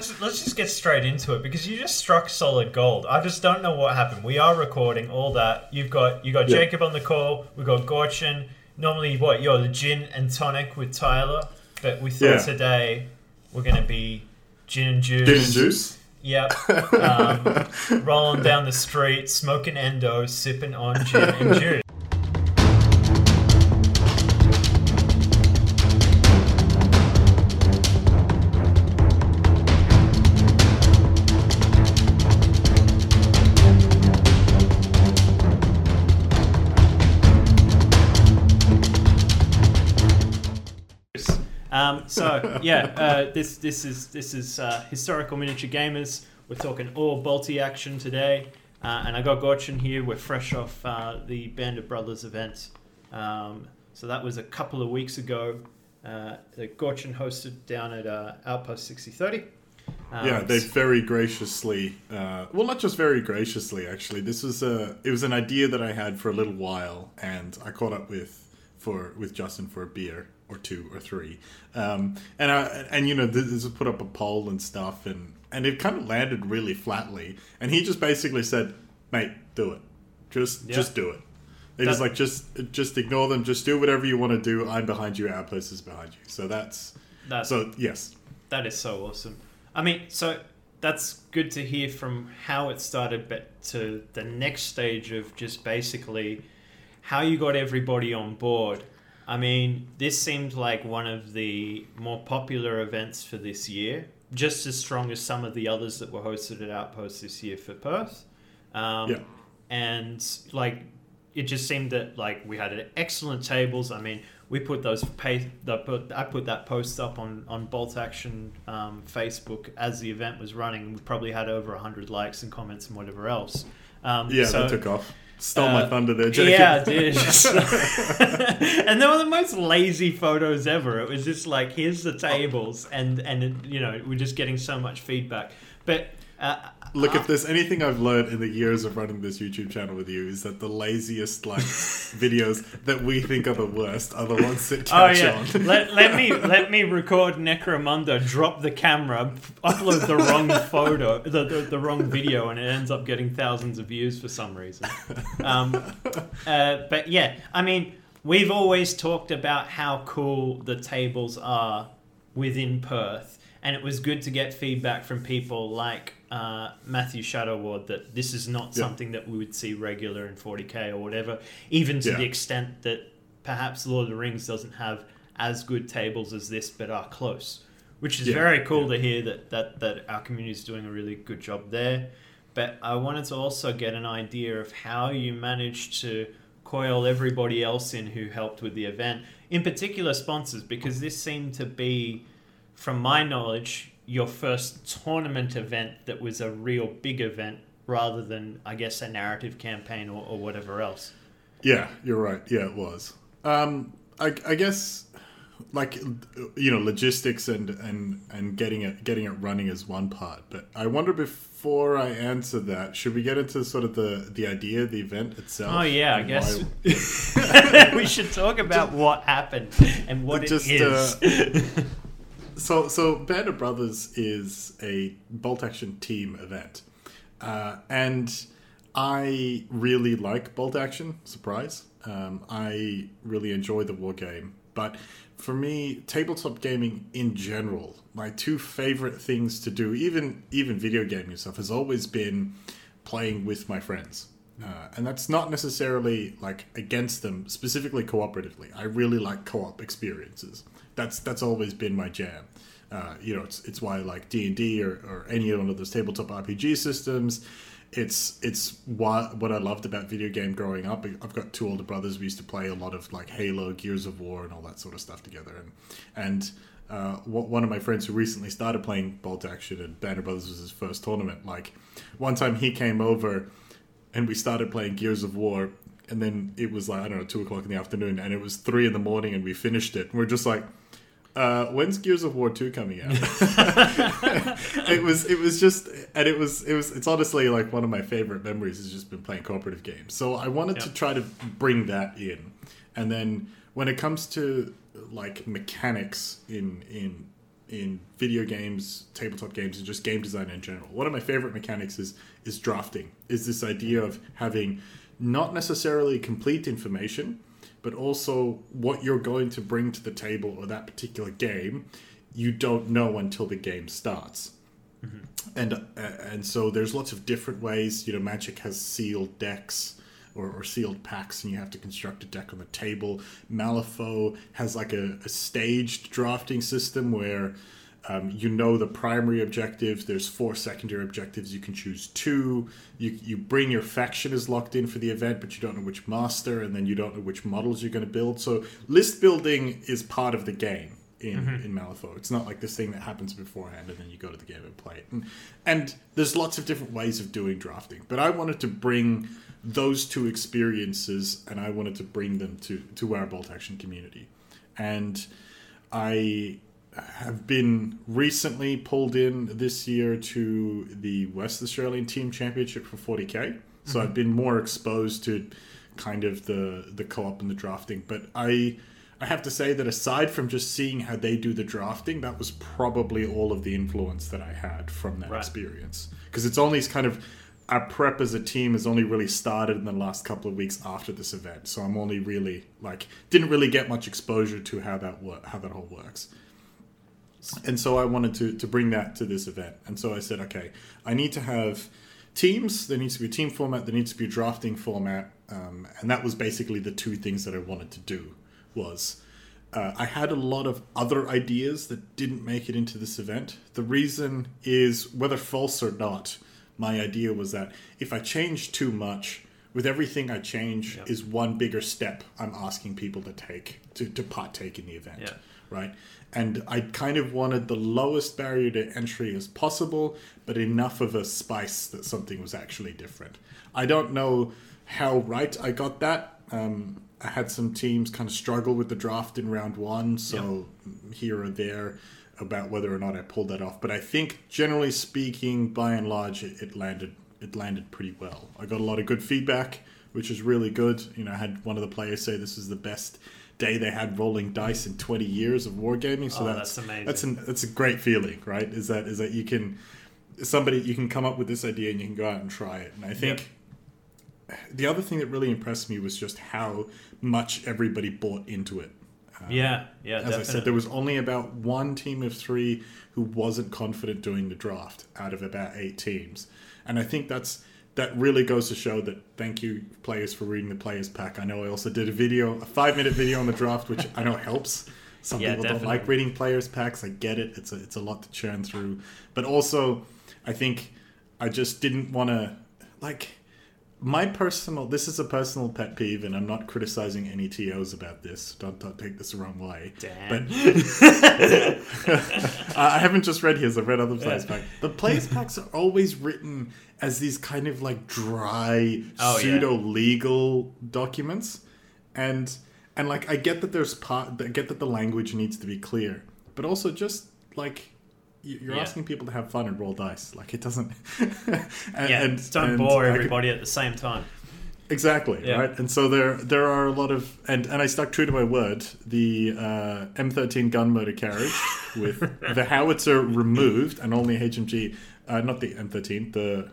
let's let's just get straight into it because you just struck solid gold. I just don't know what happened. We are recording all that. You've got you got Yeah. Jacob on the call. We've got Gorchin. Normally, what you're the gin and tonic with Tyler, but we thought Yeah. today we're gonna be gin and juice. Gin and juice. Yep. Um, rolling down the street, smoking endo, sipping on gin and juice. So yeah, uh, this this is this is uh, historical miniature gamers. We're talking all Bolt action today, uh, and I got Gorchin here. We're fresh off uh, the Band of Brothers event, um, so that was a couple of weeks ago. Uh, that Gorchin hosted down at uh, Outpost sixty thirty. Um, yeah, they very graciously. Uh, well, not just very graciously. Actually, this was a. It was an idea that I had for a little while, and I caught up with for with Justin for a beer or two or three, um, and I and you know this put up a poll and stuff, and and it kind of landed really flatly, and he just basically said, "Mate, do it, just Yeah. just do it." They just like just just ignore them, just do whatever you want to do. I'm behind you. Outpost is behind you. So that's that's so yes, That is so awesome. I mean, so that's good to hear from how it started, but to the next stage of just basically how you got everybody on board. I mean, this seemed like one of the more popular events for this year, just as strong as some of the others that were hosted at Outpost this year for Perth. Um, Yeah. And like, it just seemed that like we had excellent tables. I mean, we put those pay, the, put, I put that post up on on Bolt Action um, Facebook as the event was running. We probably had over hundred likes and comments and whatever else. Um, yeah, so- that took off. Stole my uh, thunder there, Jacob. yeah, did. and they were the most lazy photos ever. It was just like, here's the tables, and and you know, we're just getting so much feedback. But uh, Look, if there's anything I've learned in the years of running this YouTube channel with you, is that the laziest like videos that we think are the worst are the ones that Oh catch yeah, on. let, let me let me record Necromunda, drop the camera, upload the wrong photo, the, the, the wrong video, and it ends up getting thousands of views for some reason. Um, uh, but yeah, I mean, we've always talked about how cool the tables are within Perth, and it was good to get feedback from people like uh, Matthew Shadowward that this is not Yeah. something that we would see regular in 40k or whatever, even to Yeah. the extent that perhaps Lord of the Rings doesn't have as good tables as this, but are close. Which is Yeah, very cool to hear that, that, that our community is doing a really good job there. But I wanted to also get an idea of how you managed to coil everybody else in who helped with the event, in particular sponsors, because this seemed to be, from my knowledge, your first tournament event that was a real big event rather than, I guess, a narrative campaign or, or whatever else. Yeah, you're right. Yeah, it was. Um, I, I guess, like you know, logistics and and and getting it getting it running is one part. But I wonder before I answer that, should we get into sort of the the idea the event itself? Oh yeah, I guess why- we should talk about what happened and what Just, it is. uh, So, so Band of Brothers is a bolt action team event, uh, and I really like bolt action. Surprise! Um, I really enjoy the war game, but for me, tabletop gaming in general, my two favorite things to do, even even video gaming stuff, has always been playing with my friends. Uh, and that's not necessarily like against them specifically cooperatively. I really like co-op experiences. That's that's always been my jam. Uh, you know, it's it's why I like D and D or, or any one of those tabletop RPG systems. It's it's what what I loved about video game growing up. I've got two older brothers. We used to play a lot of like Halo, Gears of War, and all that sort of stuff together. And and uh, one of my friends who recently started playing Bolt Action and Band of Brothers was his first tournament. Like one time he came over and we started playing Gears of War, and then it was like I don't know two o'clock in the afternoon, and it was three in the morning, and we finished it. And we're just like, uh, "When's Gears of War two coming out?" it was it was just, and it was it was it's honestly like one of my favorite memories has just been playing cooperative games. So I wanted to try to bring that in, and then when it comes to like mechanics in in in video games, tabletop games, and just game design in general. One of my favorite mechanics is is drafting. Is this idea of having not necessarily complete information, but also what you're going to bring to the table or that particular game. You don't know until the game starts. And uh, and so there's lots of different ways. You know, Magic has sealed decks or, or sealed packs, and you have to construct a deck on the table. Malifaux has like a, a staged drafting system where um, you know the primary objectives. There's four secondary objectives. You can choose two. You you bring your faction is locked in for the event, but you don't know which master, and then you don't know which models you're going to build. So list building is part of the game in in Malifaux. It's not like this thing that happens beforehand and then you go to the game and play it. And, and there's lots of different ways of doing drafting, but I wanted to bring those two experiences and I wanted to bring them to to our bolt action community. And I have been recently pulled in this year to the West Australian Team Championship for 40k. So I've mm-hmm. been more exposed to kind of the the co-op and the drafting, but I I have to say that aside from just seeing how they do the drafting, that was probably all of the influence that I had from that Right. experience. Because it's only kind of our prep as a team has only really started in the last couple of weeks after this event. So I'm only really like didn't really get much exposure to how that work how that all works. And so I wanted to to bring that to this event. And so I said, okay, I need to have teams. There needs to be a team format. There needs to be a drafting format. Um, and that was basically the two things that I wanted to do. Was uh, I had a lot of other ideas that didn't make it into this event. The reason is whether false or not. My idea was that if I change too much, with everything I change Yep. is one bigger step I'm asking people to take to, to partake in the event right? And I kind of wanted the lowest barrier to entry as possible, but enough of a spice that something was actually different. I don't know how right I got that. Um, I had some teams kind of struggle with the draft in round one, so here or there about whether or not I pulled that off. But I think, generally speaking, by and large, it, it landed it landed pretty well. I got a lot of good feedback, which is really good. You know, I had one of the players say this is the best day they had rolling dice in 20 years of wargaming. So Oh, that's that's amazing. That's an, that's a great feeling, right? Is that is that you can somebody you can come up with this idea and you can go out and try it. And I think the other thing that really impressed me was just how much everybody bought into it. Um, yeah, yeah, As definitely. I said, there was only about one team of three who wasn't confident doing the draft out of about eight teams, and I think that's that really goes to show that. Thank you, players, for reading the players pack. I know I also did a video, a five minute video on the draft, which I know helps. Some Yeah, people don't like reading players packs. I get it. It's a it's a lot to churn through, but also I think I just didn't want to like my personal this is a personal pet peeve and i'm not criticizing any tos about this. Don't, don't take this the wrong way. Dan. but i haven't just read his i've read other players packs the players packs are always written as these kind of like dry Oh, pseudo legal documents. And and like i get that there's part i get that the language needs to be clear. But also just like you're Yeah. asking people to have fun and roll dice like it doesn't and, yeah, and- don't and bore I could- everybody at the same time. Exactly Yeah. right, and so there there are a lot of and and I stuck true to my word. The uh, M13 gun motor carriage with the howitzer removed and only HMG, uh, not the M13, the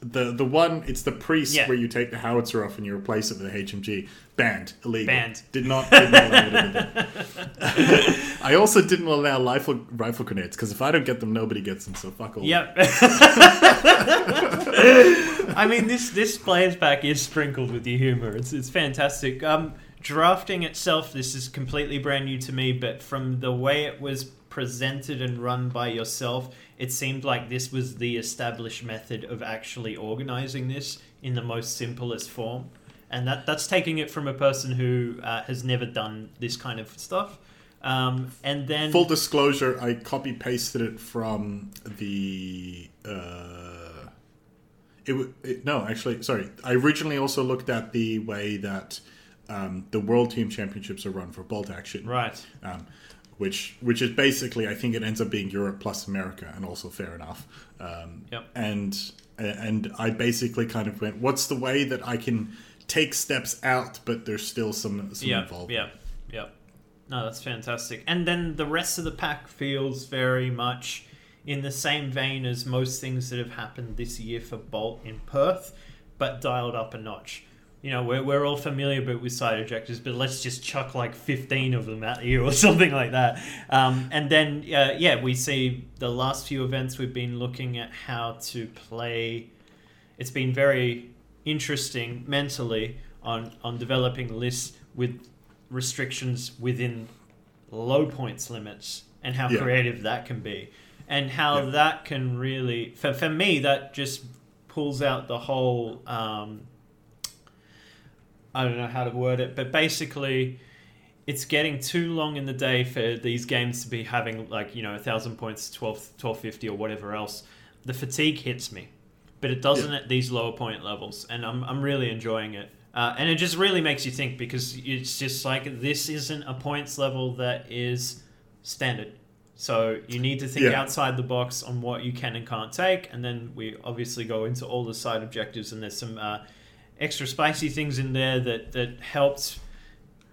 the the one it's the priest Yeah. where you take the howitzer off and you replace it with a HMG. Banned, illegal. Banned. Did not. Did not allow it in the- I also didn't allow rifle rifle grenades because if I don't get them, nobody gets them. So fuck all. Yep. I mean, this this players pack is sprinkled with your humor. It's it's fantastic. Um, drafting itself, this is completely brand new to me, but from the way it was presented and run by yourself, it seemed like this was the established method of actually organizing this in the most simplest form. And that that's taking it from a person who uh, has never done this kind of stuff. Um, and then Full disclosure, I copy pasted it from the. Uh, it, it no, actually, sorry. I originally also looked at the way that um, the World Team Championships are run for Bolt Action, right. um, which which is basically, I think it ends up being Europe plus America, and also fair enough. Um, Yep. And and I basically kind of went, what's the way that I can take steps out, but there's still some some involvement. Yeah. Yeah. No, that's fantastic. And then the rest of the pack feels very much in the same vein as most things that have happened this year for Bolt in Perth, but dialed up a notch. You know, we're, we're all familiar but with side ejectors, but let's just chuck like 15 of them at you or something like that. Um, and then, uh, yeah, we see the last few events we've been looking at how to play. It's been very interesting mentally on, on developing lists with restrictions within low points limits and how Yeah. creative that can be and how Yeah. that can really for, for me that just pulls out the whole um, i don't know how to word it but basically it's getting too long in the day for these games to be having like you know a thousand points 12 1250 or whatever else. The fatigue hits me but it doesn't at these lower point levels and i'm, I'm really enjoying it. Uh, and it just really makes you think because it's just like this isn't a points level that is standard. So you need to think Yeah. outside the box on what you can and can't take and then we obviously go into all the side objectives and there's some uh, extra spicy things in there that that helped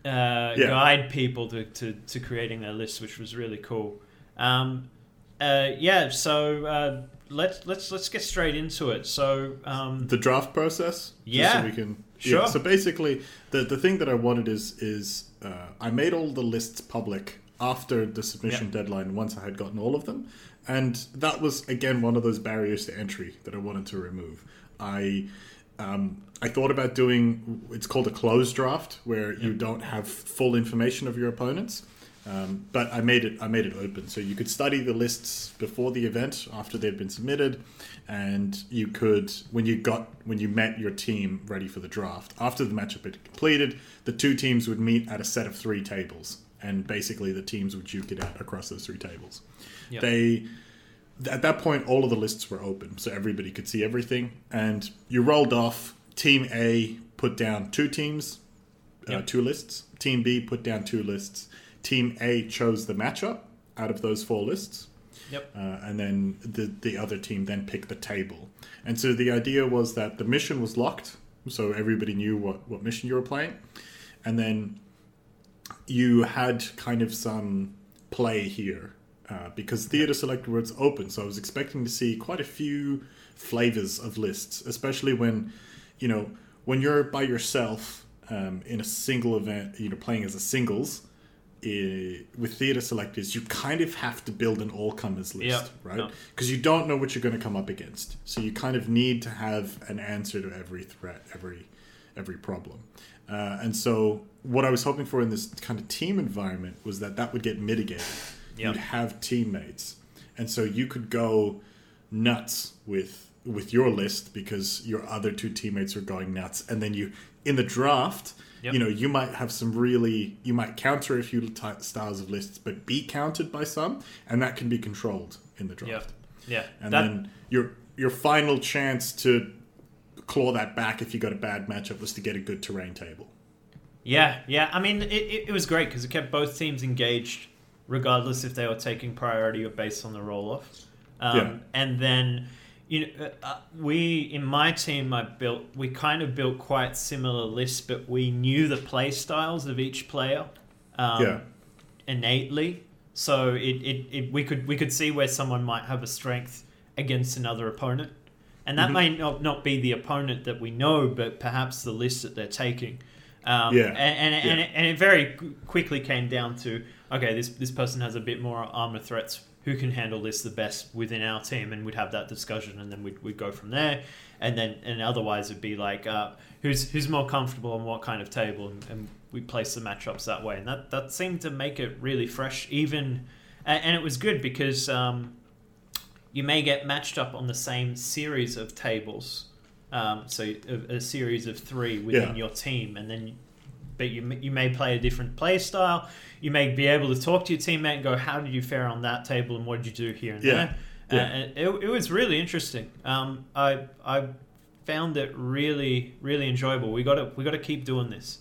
uh, Yeah. guide people to, to, to creating their lists, which was really cool. Um, uh, yeah, so uh, let's let's let's get straight into it. So um, the draft process. Yeah. so we can. Sure. Yeah, so basically, the the thing that I wanted is is uh, I made all the lists public after the submission deadline. Once I had gotten all of them, and that was again one of those barriers to entry that I wanted to remove. I. Um, I thought about doing it's called a closed draft where you don't have full information of your opponents, um, but I made it I made it open so you could study the lists before the event after they'd been submitted, and you could when you got when you met your team ready for the draft after the matchup had completed, the two teams would meet at a set of three tables, and basically the teams would duke it out across those three tables. Yep. They at that point all of the lists were open so everybody could see everything. And you rolled off. Team a put down two teams uh, two lists. Team b put down two lists. Team a chose the matchup out of those four lists. Yep. uh, and then the, the other team then picked the table. And so the idea was that the mission was locked so everybody knew what, what mission you were playing. And then you had kind of some play here uh, because theater selectors open so i was expecting to see quite a few flavors of lists especially when you know when you're by yourself um, in a single event you know playing as a singles eh, with theater selectors you kind of have to build an all comers list Yeah. right? Because you don't know what you're going to come up against so you kind of need to have an answer to every threat every every problem. Uh, and so what i was hoping for in this kind of team environment was that that would get mitigated Yeah. you'd have teammates and so you could go nuts with with your list because your other two teammates are going nuts and then you in the draft Yep. you know you might have some really you might counter a few ty styles of lists but be counted by some and that can be controlled in the draft Yeah. and that, then your your final chance to claw that back if you got a bad matchup was to get a good terrain table Yeah, yeah. I mean, it, it, it was great because it kept both teams engaged, regardless if they were taking priority or based on the roll off. Um, Yeah. And then, you know, uh, uh, we in my team, I built. We kind of built quite similar lists, but we knew the play styles of each player. Um, Yeah. Innately, so it, it, it we could we could see where someone might have a strength against another opponent, and that Mhm. may not, not be the opponent that we know, but perhaps the list that they're taking. Um, Yeah. and and, and, it, and it very quickly came down to okay, this this person has a bit more armor threats. Who can handle this the best within our team? And we'd have that discussion, and then we'd, we'd go from there. And then and otherwise it'd be like uh, who's who's more comfortable on what kind of table, and, and we place the matchups that way. And that that seemed to make it really fresh, even and, and it was good because um, you may get matched up on the same series of tables. Um, so a, a series of three within Yeah. your team, and then, but you you may play a different play style. You may be able to talk to your teammate and go, "How did you fare on that table, and what did you do here and Yeah. there?" Yeah. Uh, and it, it was really interesting. Um, I I found it really really enjoyable. We got to we got to keep doing this.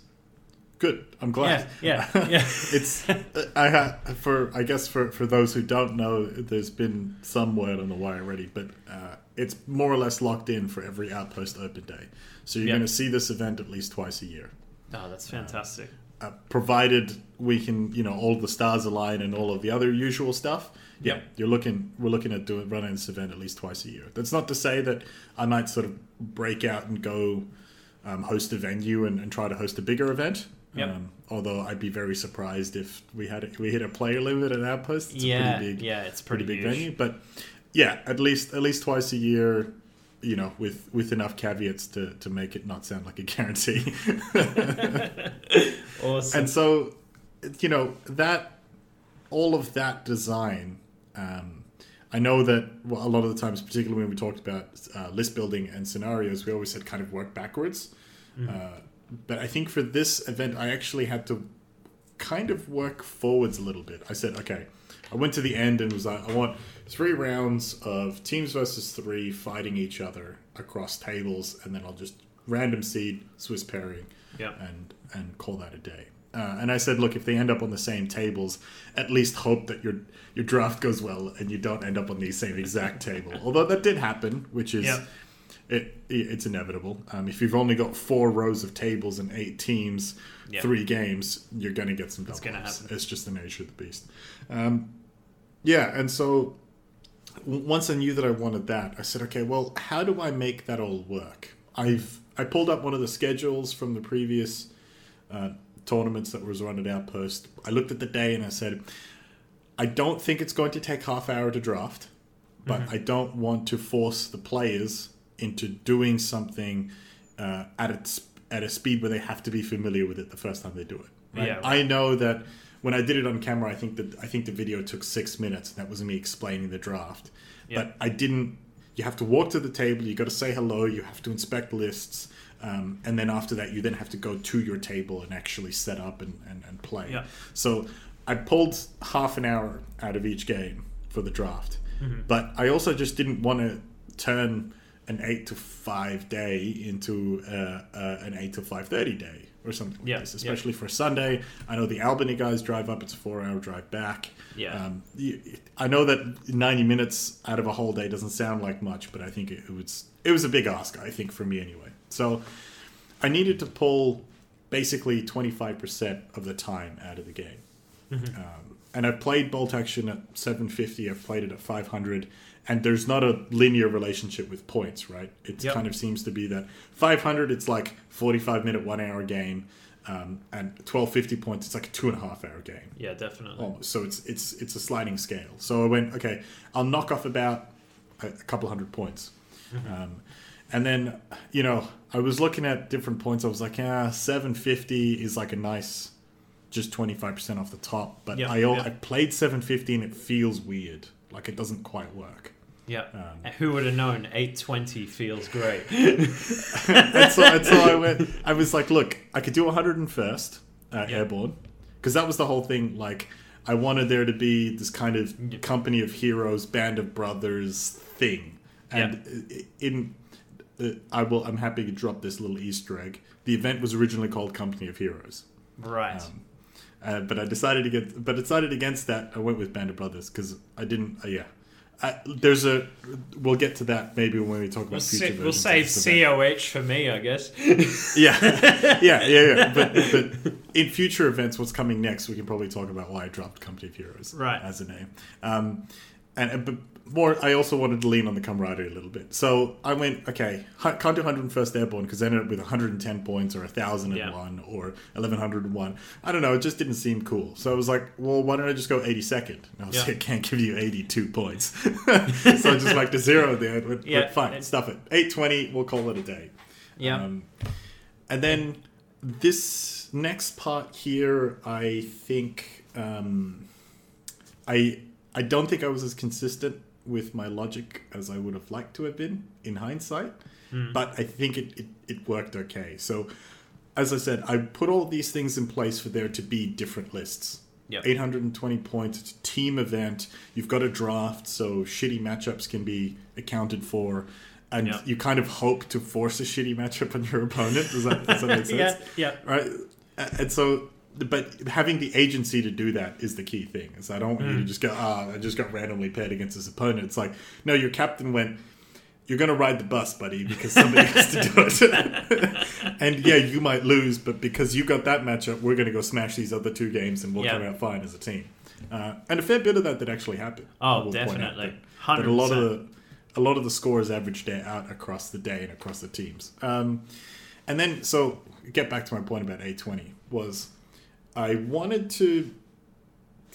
good i'm glad Yeah, yeah, yeah. it's I ha, for I guess for for those who don't know, there's been some word on the wire already, but uh, it's more or less locked in for every Outpost Open Day. So you're Yeah. going to see this event at least twice a year. Oh, that's fantastic. uh, provided we can, you know, all the stars align and all of the other usual stuff. Yeah, Yep. you're looking. We're looking at doing running this event at least twice a year. That's not to say that I might sort of break out and go um, host a venue and, and try to host a bigger event. Yep. Um, although I'd be very surprised if we had a, we hit a player limit at Outpost. It's a yeah, pretty big, yeah, it's pretty pretty, big venue. But yeah, at least at least twice a year. You know, with with enough caveats to to make it not sound like a guarantee. Awesome. and so, you know that all of that design. Um, I know that well, a lot of the times, particularly when we talked about uh, list building and scenarios, we always said kind of work backwards. Uh, but I think for this event, I actually had to kind of work forwards a little bit. I said, okay, I went to the end and was like, I want three rounds of teams versus three fighting each other across tables, and then I'll just random seed Swiss pairing yeah. and and call that a day. Uh, and I said, look, if they end up on the same tables, at least hope that your your draft goes well and you don't end up on the same exact table. Although that did happen, which is Yeah. it, it's inevitable. Um, if you've only got four rows of tables and eight teams, Yeah. three games, you're going to get some double happen. It's just the nature of the beast. Um, yeah, and so once I knew that I wanted that, I said, okay, well, how do I make that all work? I've I pulled up one of the schedules from the previous uh, tournaments that was run at Outpost. I looked at the day and I said, I don't think it's going to take half hour to draft, but I don't want to force the players into doing something uh, at its at a speed where they have to be familiar with it the first time they do it. Right? Yeah, right. I know that when I did it on camera, I think that I think the video took six minutes, and that was me explaining the draft. Yeah. But I didn't. You have to walk to the table. You got to say hello. You have to inspect lists, um, and then after that, you then have to go to your table and actually set up and, and, and play. Yeah. So I pulled half an hour out of each game for the draft, Mm-hmm. but I also just didn't want to turn an eight to five day into uh, uh, an eight to five thirty day or something like Yeah, this, yeah. especially for Sunday. I know the Albany guys drive up; it's a four-hour drive back. Yeah. Um, I know that ninety minutes out of a whole day doesn't sound like much, but I think it, it was it was a big ask. I think for me anyway. So I needed to pull basically twenty-five percent of the time out of the game. Um, and I've played Bolt Action at 750. I've played it at 500, and there's not a linear relationship with points, right? It Yep. kind of seems to be that 500, it's like 45 minute, one hour game, um, and 1250 points, it's like a two and a half hour game. yeah, definitely. Almost. So it's it's it's a sliding scale. So I went, okay, I'll knock off about a, a couple hundred points. Um, and then, you know, I was looking at different points. I was like, ah, 750 is like a nice, just 25% off the top. But Yeah, I, yeah. I played 750 and it feels weird. Like it doesn't quite work. Yeah. Um, Who would have known 820 feels great? and, so, and so I went, I was like, look, I could do 101st uh, Yeah. airborne. Because that was the whole thing. Like, I wanted there to be this kind of Yeah. company of heroes, band of brothers thing. And i- in, uh, I will, I'm happy to drop this little Easter egg. The event was originally called Company of Heroes. Right. Um, uh, but I decided to get, but decided against that. I went with Band of Brothers because I didn't. Uh, yeah, I, there's a. We'll get to that maybe when we talk about we'll, future. sa- we'll save. COH for me, I guess. Yeah, yeah, yeah, yeah. But, but in future events, what's coming next, we can probably talk about why I dropped Company of Heroes Right. as a name. Um, and, and but more, I also wanted to lean on the camaraderie a little bit. So I went, okay, can't do 101st Airborne because I ended up with 110 points or 1,001 Yeah. or 1,101. I don't know, it just didn't seem cool. So I was like, well, why don't I just go 82nd? And I was Yeah. like, I can't give you 82 points. so I just like the zero there. Went, Yeah. fine, stuff it. 820, we'll call it a day. Yeah. Um, and then this next part here, I think um, I I don't think I was as consistent with my logic as I would have liked to have been in hindsight, hmm. but I think it, it, it worked okay. So, as I said, I put all these things in place for there to be different lists. Yep. 820 points. It's a team event. You've got a draft, so shitty matchups can be accounted for. And Yep. you kind of hope to force a shitty matchup on your opponent. Does that, does that make sense? yeah, yeah. Right? And so, but having the agency to do that is the key thing. Is I don't want you to just go, ah, I just got randomly paired against this opponent. It's like, no, your captain went, you're going to ride the bus, buddy, because somebody has to do it. and yeah, you might lose, but because you got that matchup, we're going to go smash these other two games and we'll Yeah. come out fine as a team. Uh, and a fair bit of that did actually happen. I Oh, definitely. that- that a lot of the a lot of the scores averaged out across the day and across the teams. Um, and then, so get back to my point about A20 was I wanted to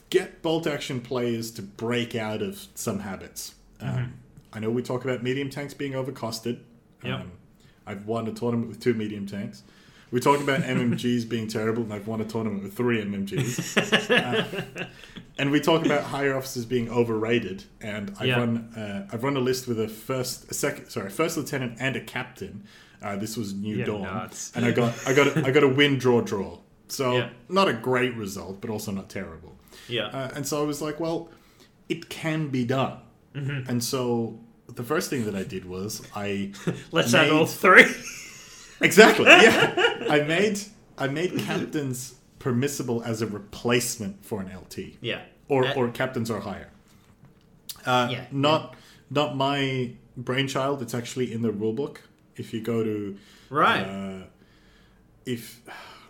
get bolt action players to break out of some habits. Um, I know we talk about medium tanks being overcosted. Yep. Um, I've won a tournament with two medium tanks. We talk about MMGs being terrible, and I've won a tournament with three MMGs. Uh, and we talk about higher officers being overrated, and I've Yeah. run uh, I've run a list with a first, a second, sorry, first lieutenant and a captain. Uh, this was New You're Dawn, nuts. and I got I got a, I got a win draw draw. So Yeah. not a great result, but also not terrible. Yeah. Uh, and so I was like, well, it can be done. Mm-hmm. And so the first thing that I did was I Let's add all three. exactly yeah I made I made captains permissible as a replacement for an LT yeah. or Uh, or captains are higher. Uh, Yeah. Not not my brainchild. It's actually in the rulebook. If you go to right. uh, if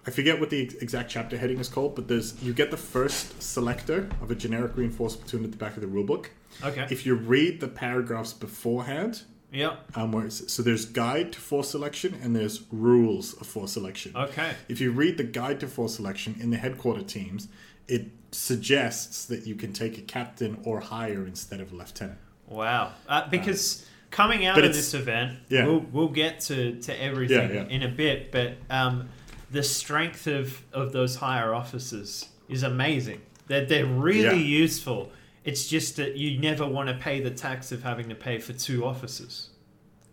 I forget what the exact chapter heading is called, but there's you get the first selector of a generic reinforced platoon at the back of the rulebook. okay. If you read the paragraphs beforehand, yeah. um, where it's, so there's guide to force selection and there's rules of force selection. Okay. If you read the guide to force selection in the headquarter teams, it suggests that you can take a captain or higher instead of a lieutenant. Wow. Uh, because coming out of this event, yeah. we'll, we'll get to, to everything Yeah, yeah. in a bit, but um, the strength of, of those higher officers is amazing. They're, they're really Yeah. useful. It's just that you never want to pay the tax of having to pay for two officers.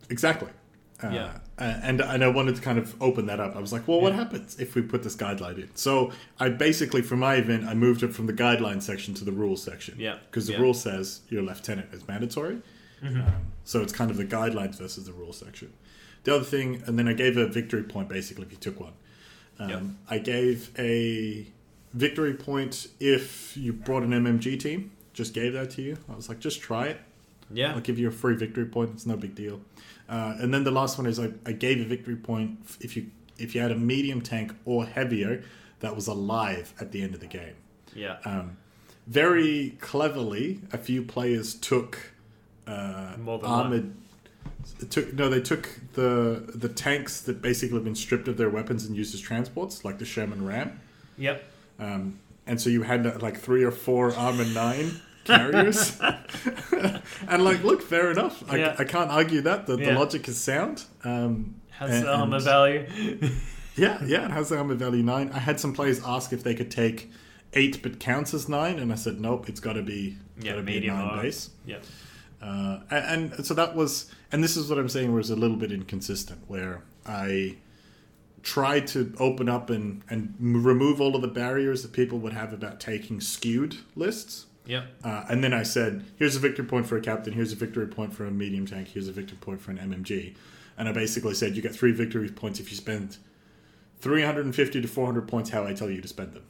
Exactly. Uh, Yeah. And and I wanted to kind of open that up. I was like, well, what Yeah. happens if we put this guideline in? So I basically, for my event, I moved it from the guideline section to the rules section. Yeah. Because the Yeah. Mm-hmm. rule says your lieutenant is mandatory. Um, so it's kind of the guidelines versus the rules section. The other thing, and then I gave a victory point basically if you took one. Um, Yep. I gave a victory point if you brought an MMG team. Just gave that to you. I was like, just try it. Yeah. I'll give you a free victory point. It's no big deal. Uh, and then the last one is I, I gave a victory point if you if you had a medium tank or heavier that was alive at the end of the game. Yeah. Um, very cleverly, a few players took uh, More than armored. Took no, they took the the tanks that basically have been stripped of their weapons and used as transports, like the Sherman Ram. Yep. Um, and so you had uh, like three or four armor nine carriers. and like, look, fair enough. I, Yeah. I can't argue that. The, the logic is sound. Um, Has and- the armor and- value. Yeah, yeah, it has the armor value nine. I had some players ask if they could take eight but counts as nine, and I said nope. It's got to be Yeah, got to be nine base. yeah. Uh, and, and so that was, and this is what I'm saying was a little bit inconsistent, where I tried to open up and and remove all of the barriers that people would have about taking skewed lists. Yep. Uh, and then I said, here's a victory point for a captain, here's a victory point for a medium tank, here's a victory point for an MMG. And I basically said, you get three victory points if you spend 350 to 400 points how I tell you to spend them.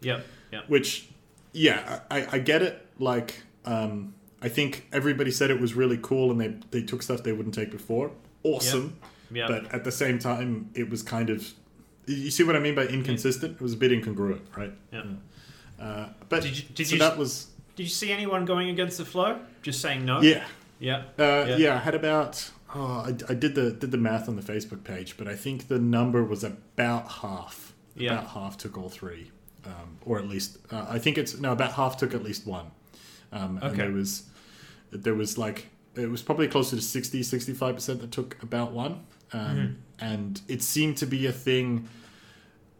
Yep. Yep. Which, yeah, I, I get it. Like, um, I think everybody said it was really cool and they, they took stuff they wouldn't take before. Awesome. Yep. But at the same time, it was kind of. You see what I mean by inconsistent? It was a bit incongruent, right? Yep. Uh, but Did you- did so you- that was Did you see anyone going against the flow? Just saying no. yeah. Yeah. Uh, Yeah. yeah. I had about. Oh, I, I did the did the math on the Facebook page, but I think the number was about half. Yeah. About half took all three, um, or at least uh, I think it's no about half took at least one. Um, and Okay. there was there was like it was probably closer to 60 65 percent that took about one, um, Mm-hmm. and it seemed to be a thing.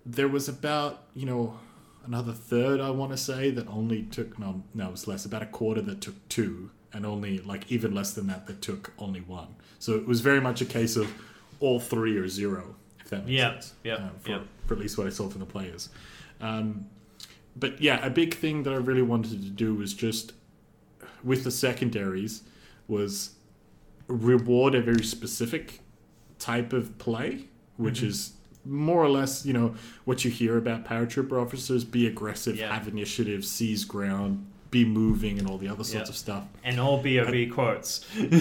There was about you know another third I want to say that only took no no it was less about a quarter that took two and only like even less than that that took only one. So it was very much a case of all three or zero, if that makes Yeah, sense. yeah, uh, for, yeah. for at least what I saw from the players. Um, but yeah, a big thing that I really wanted to do was just with the secondaries was reward a very specific type of play, which Mm-hmm. is more or less, you know, what you hear about paratrooper officers: be aggressive, Yeah. have initiative, seize ground, be moving, and all the other sorts Yeah. of stuff. And all BOB quotes.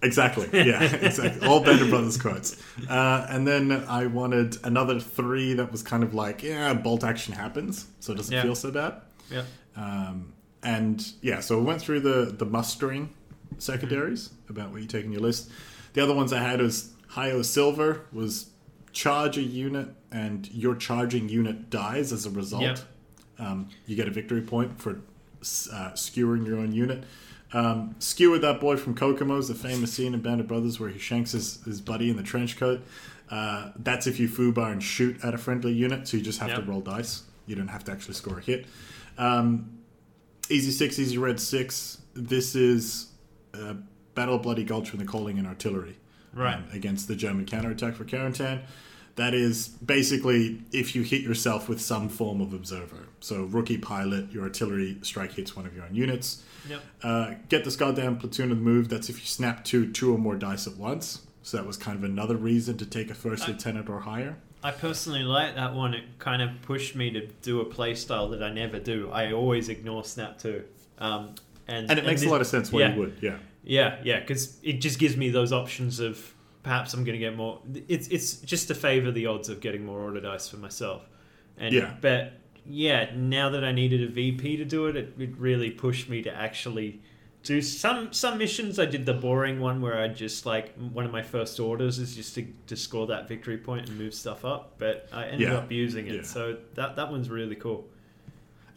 Exactly. Yeah, exactly. All Band of Brothers quotes. Uh, and then I wanted another three that was kind of like, yeah, bolt action happens, so it doesn't Yeah. feel so bad. Yeah. Um, and yeah, so we went through the the mustering secondaries about what you take in your list. The other ones I had was Hio Silver was charge a unit, and your charging unit dies as a result. Yep. Um, you get a victory point for uh, skewering your own unit. Um, skewered that boy from Kokomo's, the famous scene in Band of Brothers where he shanks his, his buddy in the trench coat. Uh, that's if you FUBAR and shoot at a friendly unit, so you just have Yep. to roll dice. You don't have to actually score a hit. Um, Easy six, easy red six. This is uh, Battle of Bloody Gulch when they're calling in artillery Right. um, against the German counterattack for Carentan. That is basically if you hit yourself with some form of observer. So rookie pilot, your artillery strike hits one of your own units. Yep. Uh, get this goddamn platoon of the move. That's if you snap two, two or more dice at once. So that was kind of another reason to take a first I- lieutenant or higher. I personally like that one. It kind of pushed me to do a playstyle that I never do. I always ignore Snap 2. Um, and, And it makes this- a lot of sense why yeah. you would, yeah. Yeah, yeah, because it just gives me those options of perhaps I'm going to get more. It's it's just to favour the odds of getting more order dice for myself. And Yeah. but yeah, now that I needed a VP to do it, it, it really pushed me to actually do some some missions. I did the boring one where I just like one of my first orders is just to, to score that victory point and move stuff up. But I ended Yeah. up using it, Yeah. so that that one's really cool.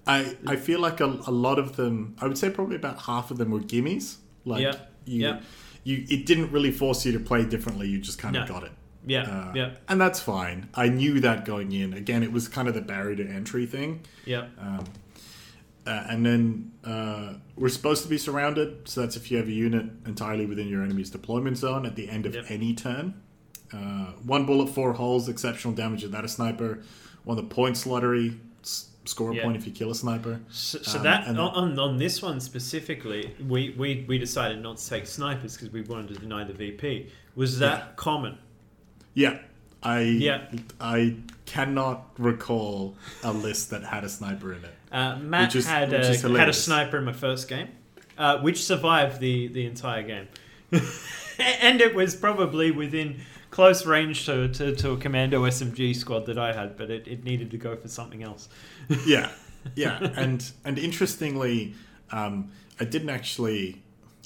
I, I feel like a, a lot of them, I would say probably about half of them were gimmies. Like Yeah, you, yeah. you, it didn't really force you to play differently. You just kind of No. got it. Yeah, Uh, yeah, And that's fine. I knew that going in. Again, it was kind of the barrier to entry thing. yeah, Um, uh, and then uh, we're supposed to be surrounded. So that's if you have a unit entirely within your enemy's deployment zone at the end of Yep. any turn. Uh, one bullet, four holes, exceptional damage that a sniper. One of the points lottery, s- score a Yeah. point if you kill a sniper. So, so Um, that on, on this one specifically, we, we, we decided not to take snipers because we wanted to deny the VP. Was that common? Yeah. I Yeah. I cannot recall a list that had a sniper in it. Uh, Matt is- had a, had a sniper in my first game, uh, which survived the, the entire game, and it was probably within close range to, to, to a commando SMG squad that I had, but it, it needed to go for something else. yeah, yeah, and and interestingly, um, I didn't actually.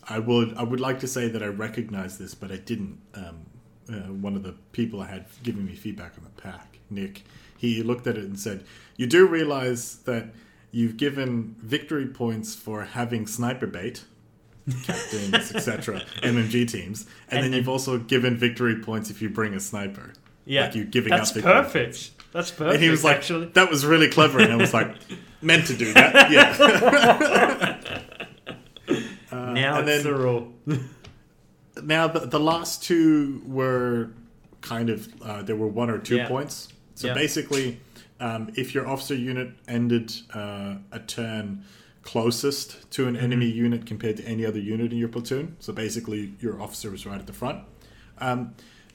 I would I would like to say that I recognized this, but I didn't. Um, uh, one of the people I had giving me feedback on the pack, Nick, he looked at it and said, "You do realize that you've given victory points for having sniper bait." Captains, etc., MMG teams, and, And then you've also given victory points if you bring a sniper. Yeah, Like you giving that's up victory perfect. That's perfect. and he was like, actually. "That was really clever," and I was like, "Meant to do that." Yeah. Uh, now and it's then the rule. now the, the last two were kind of uh, there were one or two Yeah. points. So Yeah. basically, um, if your officer unit ended uh, a turn closest to an Mm-hmm. enemy unit compared to any other unit in your platoon, so basically your officer was right at the front. Um,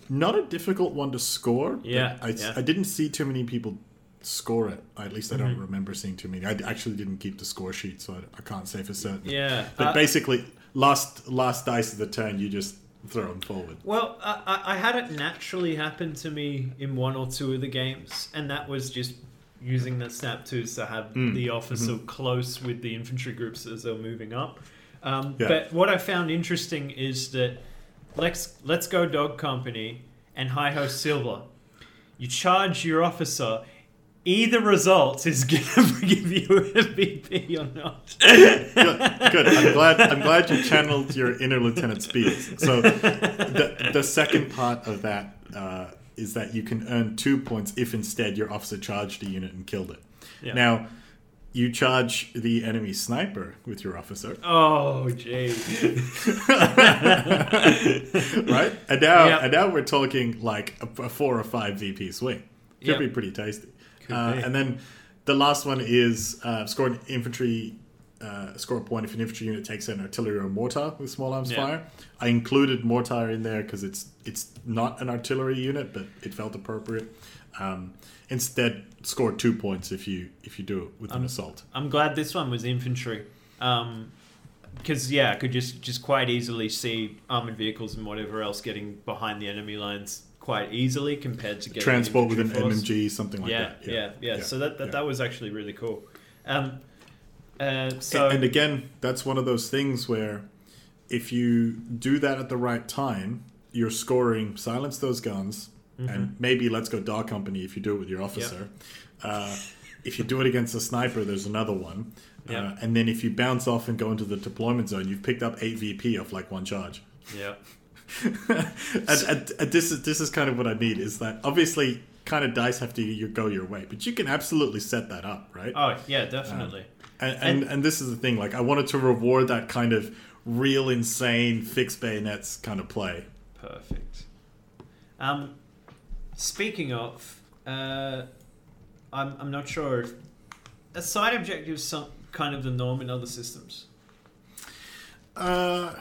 not a difficult one to score. Yeah, I, yeah. Mm-hmm. I didn't see too many people score it. At least I don't remember seeing too many. I actually didn't keep the score sheet, so I, I can't say for certain. Yeah, But uh, basically, last last dice of the turn, you just throw them forward. Well, I, I had it naturally happen to me in one or two of the games, and that was just using the snap twos to have Mm. the officer close with the infantry groups as they're moving up. Um, Yeah. But what I found interesting is that let's let's go dog company and hi ho silver. You charge your officer. Either result is going to give you a VP or not. Good, good. I'm glad. I'm glad you channeled your inner lieutenant Speirs. So the the second part of that uh, is that you can earn two points if instead your officer charged a unit and killed it. Yeah. Now. You charge the enemy sniper with your officer, Oh, gee. right? And now, Yep. and now we're talking like a, a four or five VP swing. Could Yep. be pretty tasty. Uh. And then the last one is uh, score an infantry. Uh, score a point if an infantry unit takes an artillery or mortar with small arms Yeah. fire. I included mortar in there because it's it's not an artillery unit, but it felt appropriate. Um, instead, score two points if you if you do it with an Um, assault. I'm glad this one was infantry. Um, because yeah, I could just just quite easily see armored vehicles and whatever else getting behind the enemy lines quite easily compared to getting Transport with an force. MMG, something like yeah, that. yeah, yeah, yeah. So that that, yeah. that was actually really cool. Um, uh, so and again, that's one of those things where if you do that at the right time, you're scoring silence those guns, Mm-hmm. and maybe let's go dog company if you do it with your officer. Uh, if you do it against a sniper, there's another one. Uh, and then if you bounce off and go into the deployment zone, you've picked up eight VP off like one charge. yeah, and, and, and this is this is kind of what I mean is that obviously kind of dice have to you go your way, but you can absolutely set that up, right? oh yeah, definitely. And, and and this is the thing. Like I wanted to reward that kind of real insane fixed bayonets kind of play. Perfect. Um, speaking of, uh, I'm I'm not sure. If, a side objective is some kind of the norm in other systems. Uh,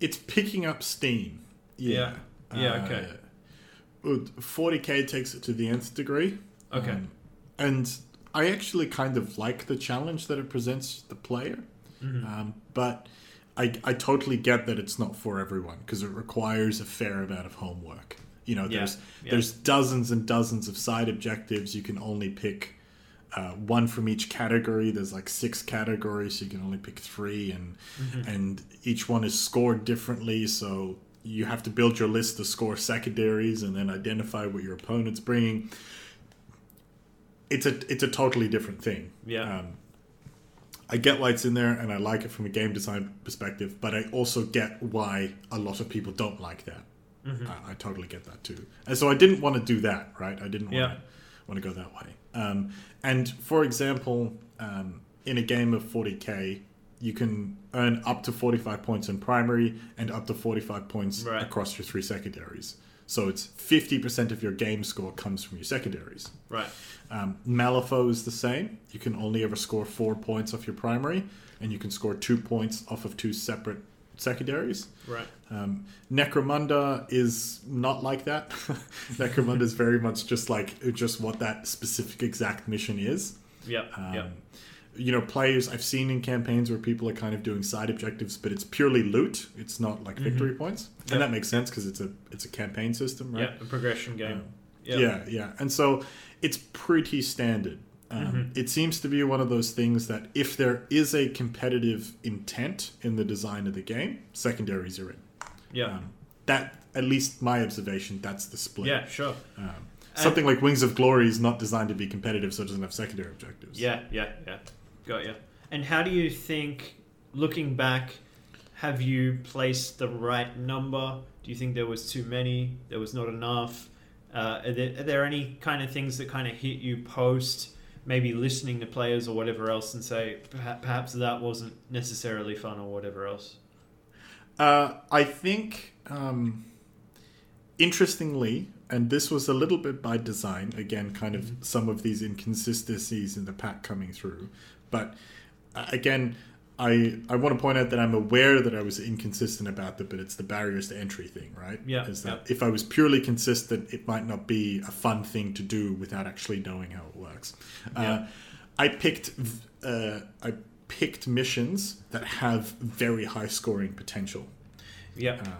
it's picking up steam. Yeah. Yeah. Yeah, okay. Uh, 40k takes it to the nth degree. Okay. Um, and I actually kind of like the challenge that it presents the player. Mm-hmm. Um, but I, I totally get that it's not for everyone because it requires a fair amount of homework. You know, Yeah, there's yeah. there's dozens and dozens of side objectives. You can only pick uh, one from each category. There's like six categories, so you can only pick three, and Mm-hmm. and each one is scored differently. So you have to build your list to score secondaries, and then identify what your opponent's bringing. It's a it's a totally different thing. Yeah. Um, I get why it's in there, and I like it from a game design perspective. But I also get why a lot of people don't like that. Mm-hmm. I, I totally get that too. And so I didn't want to do that, right? I didn't want Yeah. to want to go that way. Um, and for example, um, in a game of 40k, you can earn up to 45 points in primary and up to 45 points Right. across your three secondaries. So it's 50% of your game score comes from your secondaries. Right. Um, Malifaux is the same. You can only ever score four points off your primary, and you can score two points off of two separate secondaries. Right. Um, Necromunda is not like that. Necromunda is very much just like just what that specific exact mission is. Yep. Um, yep. You know, players I've seen in campaigns where people are kind of doing side objectives, but it's purely loot. It's not like victory points, Yep. and that makes sense because it's a it's a campaign system, right? Yep. A progression game. Um, Yep. Yeah, yeah. And so it's pretty standard. Um, Mm-hmm. It seems to be one of those things that if there is a competitive intent in the design of the game, secondaries are in. Yeah. Um, that, at least my observation, that's the split. yeah. Sure. Um, something like Wings of Glory is not designed to be competitive, so it doesn't have secondary objectives. Yeah, yeah, yeah. Got you. And how do you think, looking back, have you placed the right number? Do you think there was too many? There was not enough? Uh, are, there, are there any kind of things that kind of hit you post, maybe listening to players or whatever else, and say perhaps that wasn't necessarily fun or whatever else? Uh, I think, um, interestingly, and this was a little bit by design, again, kind of some of these inconsistencies in the pack coming through. But uh, again, I, I want to point out that I'm aware that I was inconsistent about that, but it's the barriers to entry thing, right? Yeah, Is that yeah. if I was purely consistent, it might not be a fun thing to do without actually knowing how it works. Yeah. Uh, I picked uh, I picked missions that have very high scoring potential. Yeah, Um,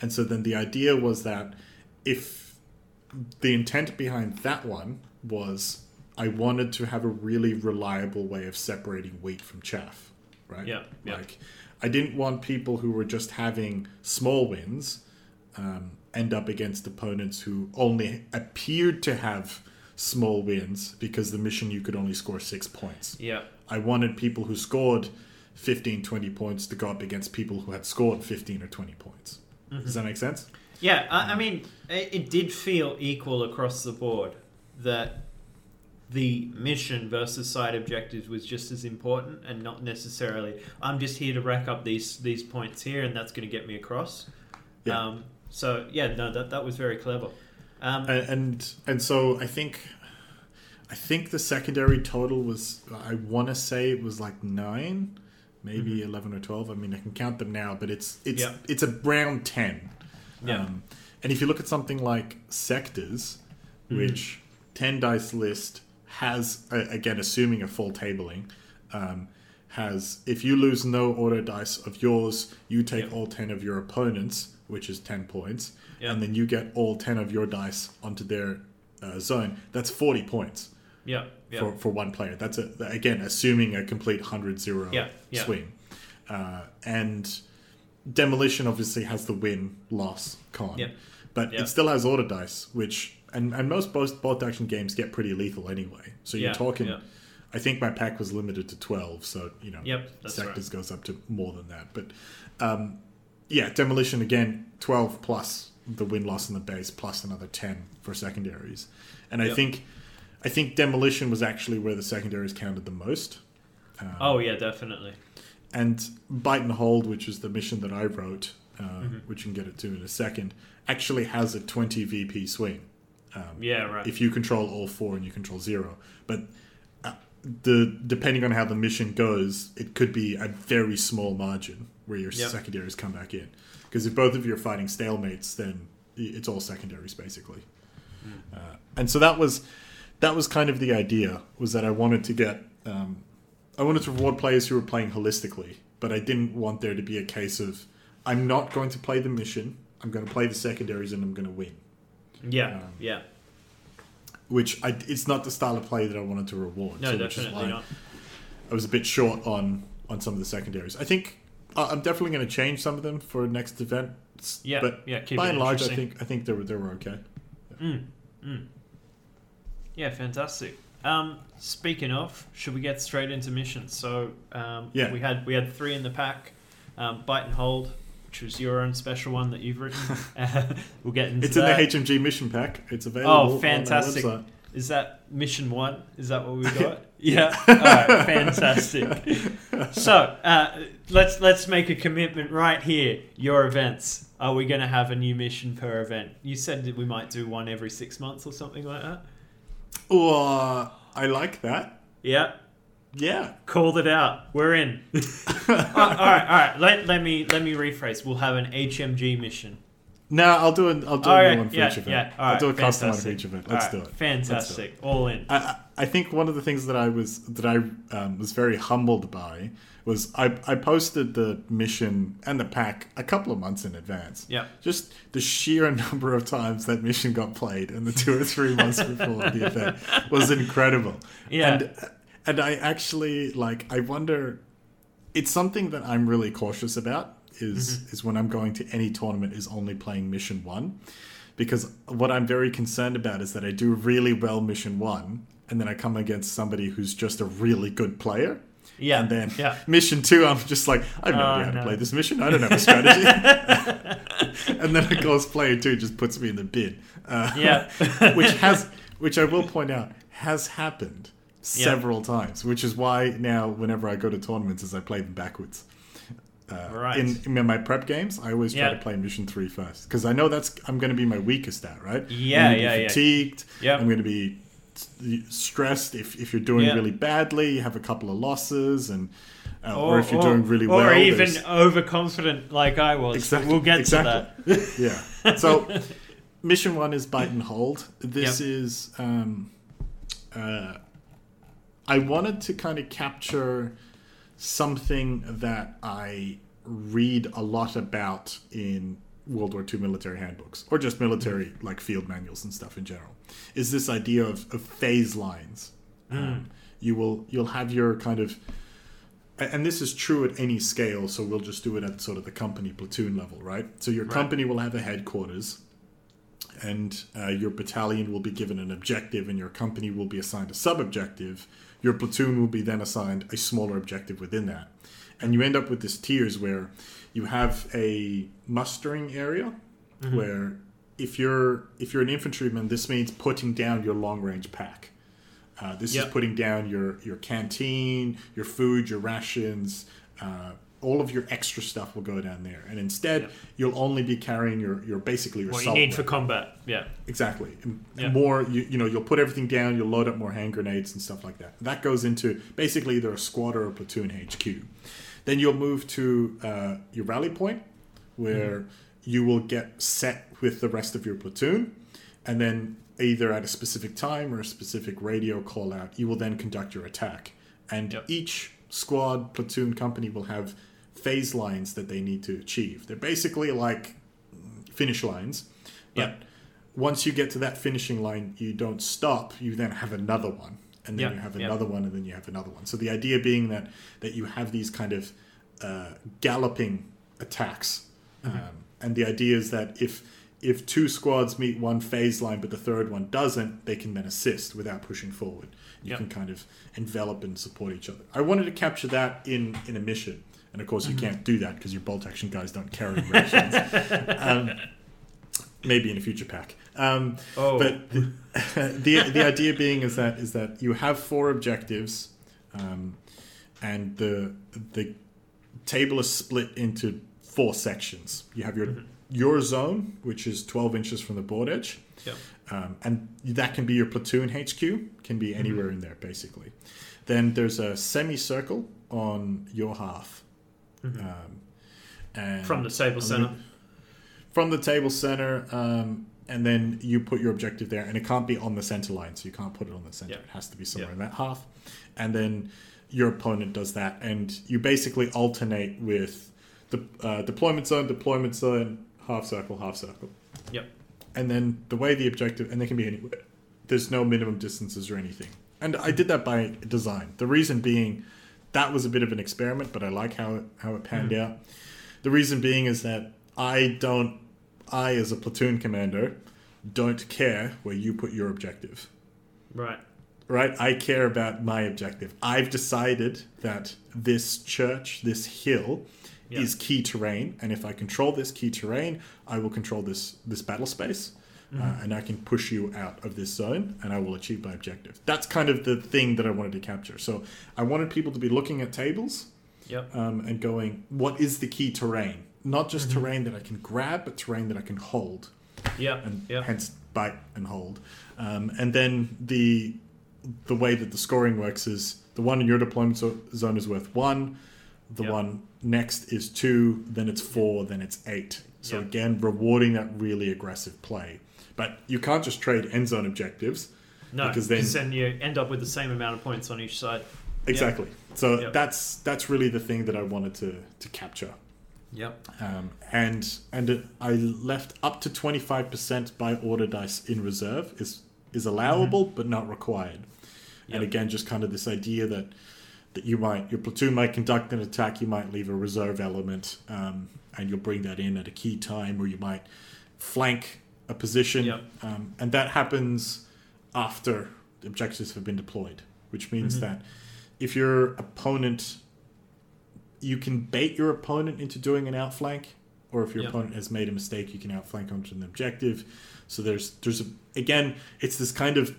and so then the idea was that if the intent behind that one was I wanted to have a really reliable way of separating wheat from chaff, right? Yeah, yeah. Like I didn't want people who were just having small wins um, end up against opponents who only appeared to have small wins because the mission you could only score six points. yeah, I wanted people who scored 15, 20 points to go up against people who had scored 15 or 20 points. Does that make sense? yeah. I, I mean, it, it did feel equal across the board that the mission versus side objectives was just as important and not necessarily I'm just here to rack up these these points here and that's going to get me across. Yeah. Um, so yeah, no, that that was very clever. Um, And, and and so I think I think the secondary total was I want to say it was like 9, maybe 11 or 12. I mean, I can count them now, but it's it's Yeah. it's around 10. Yeah. Um, and if you look at something like sectors, which 10 dice list has, again, assuming a full tabling, um, has if you lose no order dice of yours, you take Yep. all 10 of your opponents, which is 10 points, Yep. and then you get all 10 of your dice onto their uh, zone. That's 40 points Yeah. Yeah. for, for one player. That's a, again assuming a complete 100-0 Yeah, yeah. swing. Uh, and demolition obviously has the win loss con, Yep. but Yep. it still has order dice, which and, and most both bolt action games get pretty lethal anyway. So you're Yeah, talking. yeah. I think my pack was limited to 12, so you know Yep, sectors goes up to more than that. But um, yeah, demolition again 12 plus the win loss in the base plus another 10 for secondaries, and I think I think demolition was actually where the secondaries counted the most. Oh yeah, definitely. And Bite and Hold, which is the mission that I wrote, uh, Mm-hmm. which you can get it to in a second, actually has a 20 VP swing. Yeah. Right. If you control all four and you control zero. But uh, the depending on how the mission goes, it could be a very small margin where your Yep. secondaries come back in. Because if both of you are fighting stalemates, then it's all secondaries basically. Hmm. Uh, and so that was that was kind of the idea was that I wanted to get um, I wanted to reward players who were playing holistically, but I didn't want there to be a case of I'm not going to play the mission. I'm going to play the secondaries and I'm going to win. Yeah. um, yeah. Which I, it's not the style of play that I wanted to reward. No, so definitely not. I was a bit short on on some of the secondaries. I think uh, I'm definitely going to change some of them for next event. Yeah. but yeah. Keep by it and large, I think I think they were they were okay. Yeah, fantastic. Um, speaking of, should we get straight into missions? So um, Yeah. we had we had three in the pack. Um, Bite and hold, which was your own special one that you've written. we'll get into It's in the that. HMG mission pack. It's available. Oh, fantastic! Is that mission one? Is that what we got? yeah. All right. Fantastic. So uh, let's let's make a commitment right here. Your events. Are we going to have a new mission per event? You said that we might do one every six months or something like that. Oh, uh, I like that. Yeah. Yeah. Called it out. We're in. all right, all right. Let, let me let me rephrase. We'll have an HMG mission. No, I'll do an I'll do All a right, new one for yeah, each event. yeah. All I'll right, do a custom one for each event. Let's right, do it. Let's do Fantastic. All in. I, I I think one of the things that I was that I um, was very humbled by was I, I posted the mission and the pack a couple of months in advance. Yeah. Just the sheer number of times that mission got played in the two or three months before the event was incredible. Yeah. And and I actually like I wonder it's something that I'm really cautious about is Mm-hmm. is when I'm going to any tournament is only playing mission 1 because what I'm very concerned about is that I do really well mission 1 and then I come against somebody who's just a really good player Yeah. and then yeah. mission 2 I'm just like I have no Oh, idea how no. to play this mission I don't have a strategy and then of course player 2 just puts me in the bin uh, Yeah. which has which I will point out has happened several times, which is why now whenever I go to tournaments, is I play them backwards. Uh, Right. in, in my prep games, I always try Yeah. to play mission three first because I know that's I'm going to be my weakest at, right? Yeah, I'm gonna be yeah, yeah. Fatigued. Yep. I'm going to be stressed if, if you're doing Yeah. really badly, you have a couple of losses, and uh, or, Or, if you're or- doing really or well, even there's- overconfident like I was. Exactly. We'll get exactly. to that. yeah. So, mission one is bite and hold. This Yep. is. Um, uh, I wanted to kind of capture something that I read a lot about in World War II military handbooks, or just military like field manuals and stuff in general. Is this idea of, of phase lines? Um, you will you'll have your kind of and this is true at any scale so we'll just do it at sort of the company platoon level right so your Right. company will have a headquarters and uh, your battalion will be given an objective and your company will be assigned a sub-objective your platoon will be then assigned a smaller objective within that. And you end up with this tiers where you have a mustering area where if you're if you're an infantryman this means putting down your long range pack. Uh, this Yep. is putting down your your canteen, your food, your rations, uh, all of your extra stuff will go down there, and instead Yep. you'll only be carrying your your basically your What you need for combat. Yeah. exactly And more. You you know you'll put everything down, you'll load up more hand grenades and stuff like that. That goes into basically either a squad or a platoon HQ. Then you'll move to uh, your rally point, where you will get set with the rest of your platoon, and then either at a specific time or a specific radio call out, you will then conduct your attack. And Yep. each squad, platoon, company will have phase lines that they need to achieve. They're basically like finish lines. But Yeah. once you get to that finishing line, you don't stop. You then have another one, and then Yeah, you have yeah. another one, and then you have another one. So the idea being that that you have these kind of uh, galloping attacks, Mm-hmm. um, and the idea is that if if two squads meet one phase line, but the third one doesn't, they can then assist without pushing forward. You Yep. can kind of envelop and support each other. I wanted to capture that in in a mission, and of course Mm-hmm. you can't do that because your bolt action guys don't carry rations. um, maybe in a future pack. Um, Oh, but the, the the idea being is that is that you have four objectives, um, and the the table is split into four sections. You have your your zone, which is twelve inches from the board edge, Yep. um, and that can be your platoon HQ. Can be anywhere in there basically. Then there's a semicircle on your half, um, and from the table center. from the table center, um, and then you put your objective there, and it can't be on the center line, so you can't put it on the center. Yeah. It has to be somewhere Yeah. in that half, and then your opponent does that, and you basically alternate with the uh, deployment zone, deployment zone, half circle, half circle, Yep. and then the way the objective, and they can be anywhere. There's no minimum distances or anything, and I did that by design. The reason being, that was a bit of an experiment, but I like how it, how it panned hmm. out. The reason being is that I don't, I as a platoon commander, don't care where you put your objective. Right. Right? I care about my objective. I've decided that this church, this hill, Yeah. is key terrain, and if I control this key terrain, I will control this this battle space, uh, and I can push you out of this zone, and I will achieve my objective. That's kind of the thing that I wanted to capture. So I wanted people to be looking at tables Yep. um, and going, what is the key terrain? Not just terrain that I can grab, but terrain that I can hold, Yep. and Yep. hence bite and hold. Um, and then the the way that the scoring works is the one in your deployment zo- zone is worth one, the Yep. one next is two, then it's four, then it's eight. So Yep. again, rewarding that really aggressive play. But you can't just trade end zone objectives. No, because then- then, you end up with the same amount of points on each side. Exactly. So Yep. that's that's really the thing that I wanted to to capture. Yep. um, and and it, I left up to twenty five percent by order dice in reserve is is allowable but not required. And again, just kind of this idea that that you might your platoon might conduct an attack, you might leave a reserve element, um, and you'll bring that in at a key time, or you might flank a position, Yep. um, and that happens after the objectives have been deployed, which means Mhm. that if your opponent you can bait your opponent into doing an outflank, or if your Yep. opponent has made a mistake, you can outflank onto an objective. So there's there's a again, it's this kind of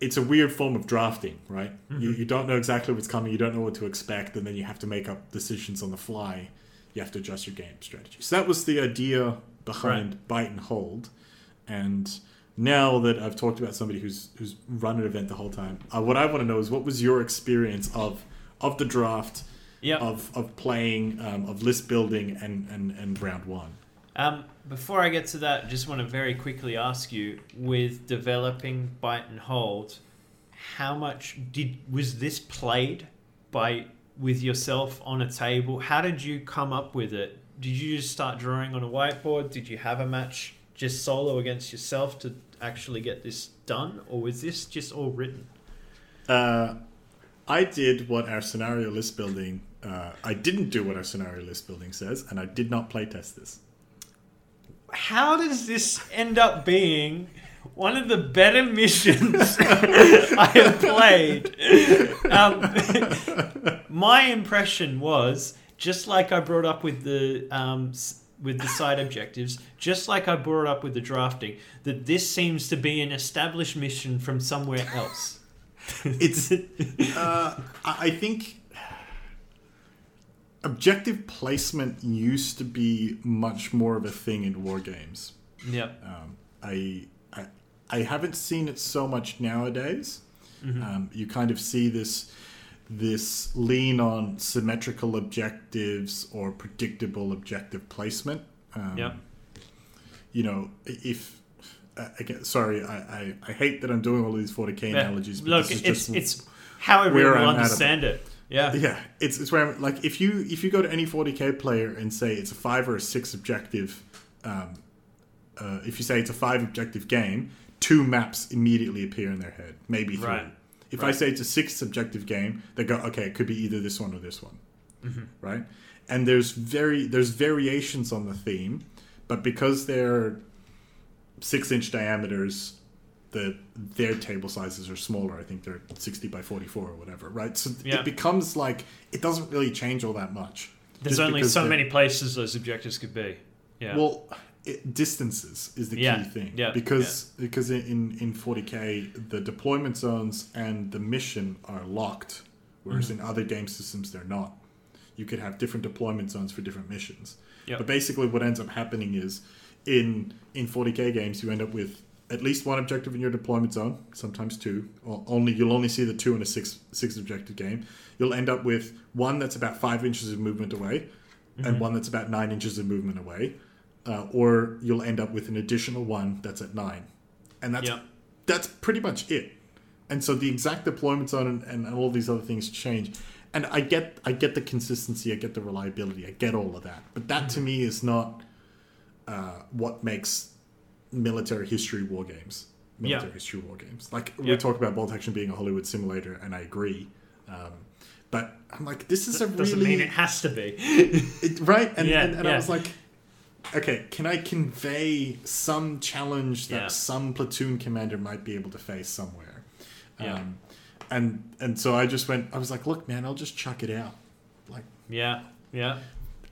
it's a weird form of drafting, right? You, you don't know exactly what's coming, you don't know what to expect, and then you have to make up decisions on the fly. You have to adjust your game strategy. So that was the idea behind bite and hold. And now that I've talked about somebody who's who's run an event the whole time, uh, what I want to know is what was your experience of of the draft Yep. of of playing, um, of list building, and and and round one. Um, before I get to that, just want to very quickly ask you: with developing bite and hold, how much did was this played by with yourself on a table? How did you come up with it? Did you just start drawing on a whiteboard? Did you have a match just solo against yourself to actually get this done, or was this just all written? Uh, I did what our scenario list building. Uh, I didn't do what our scenario list building says, and I did not playtest this. How does this end up being one of the better missions I have played? Um, my impression was just like I brought up with the um, with the side objectives, just like I brought up with the drafting, that this seems to be an established mission from somewhere else. It's. Uh, I think objective placement used to be much more of a thing in war games. Yep. Um, I, I I haven't seen it so much nowadays. Um, you kind of see this this lean on symmetrical objectives or predictable objective placement. Um, Yeah. You know, if uh, again, sorry, I, I, I hate that I'm doing all these 40k Yeah. analogies, but Look, it's just it's however where you understand it. Yeah. Yeah, it's it's where I'm, like if you if you go to any 40k player and say it's a five or a six objective, um, uh, if you say it's a five objective game, two maps immediately appear in their head, maybe three. Right. If I say it's a six subjective game, they go, okay, it could be either this one or this one, Mm-hmm. right? And there's very there's variations on the theme, but because they're six inch diameters, the their table sizes are smaller. I think they're sixty by forty four or whatever, right? So Yeah. it becomes like it doesn't really change all that much. There's only so many places those objectives could be. Yeah. Well, it, distances is the Yeah, key thing. yeah, Because because in in 40k the deployment zones and the mission are locked, whereas Mm-hmm. in other game systems they're not. You could have different deployment zones for different missions. Yep. But basically, what ends up happening is in in 40k games you end up with at least one objective in your deployment zone, sometimes two. Or only you'll only see the two in a six six objective game. You'll end up with one that's about five inches of movement away, and one that's about nine inches of movement away, uh, or you'll end up with an additional one that's at nine, and that's Yeah. that's pretty much it. And so the exact deployment zone and, and all these other things change. And I get I get the consistency, I get the reliability, I get all of that. But that to me is not uh, what makes military history war games. Military Yeah. history war games. Like Yeah. we talk about Bolt Action being a Hollywood simulator, and I agree. Um, but I'm like, this is a Doesn't really mean it has to be. it, right, and, Yeah, and, and I was like, okay, can I convey some challenge that Yeah. some platoon commander might be able to face somewhere? Yeah. Um, and and so I just went. I was like, look, man, I'll just chuck it out. Like, yeah. Yeah.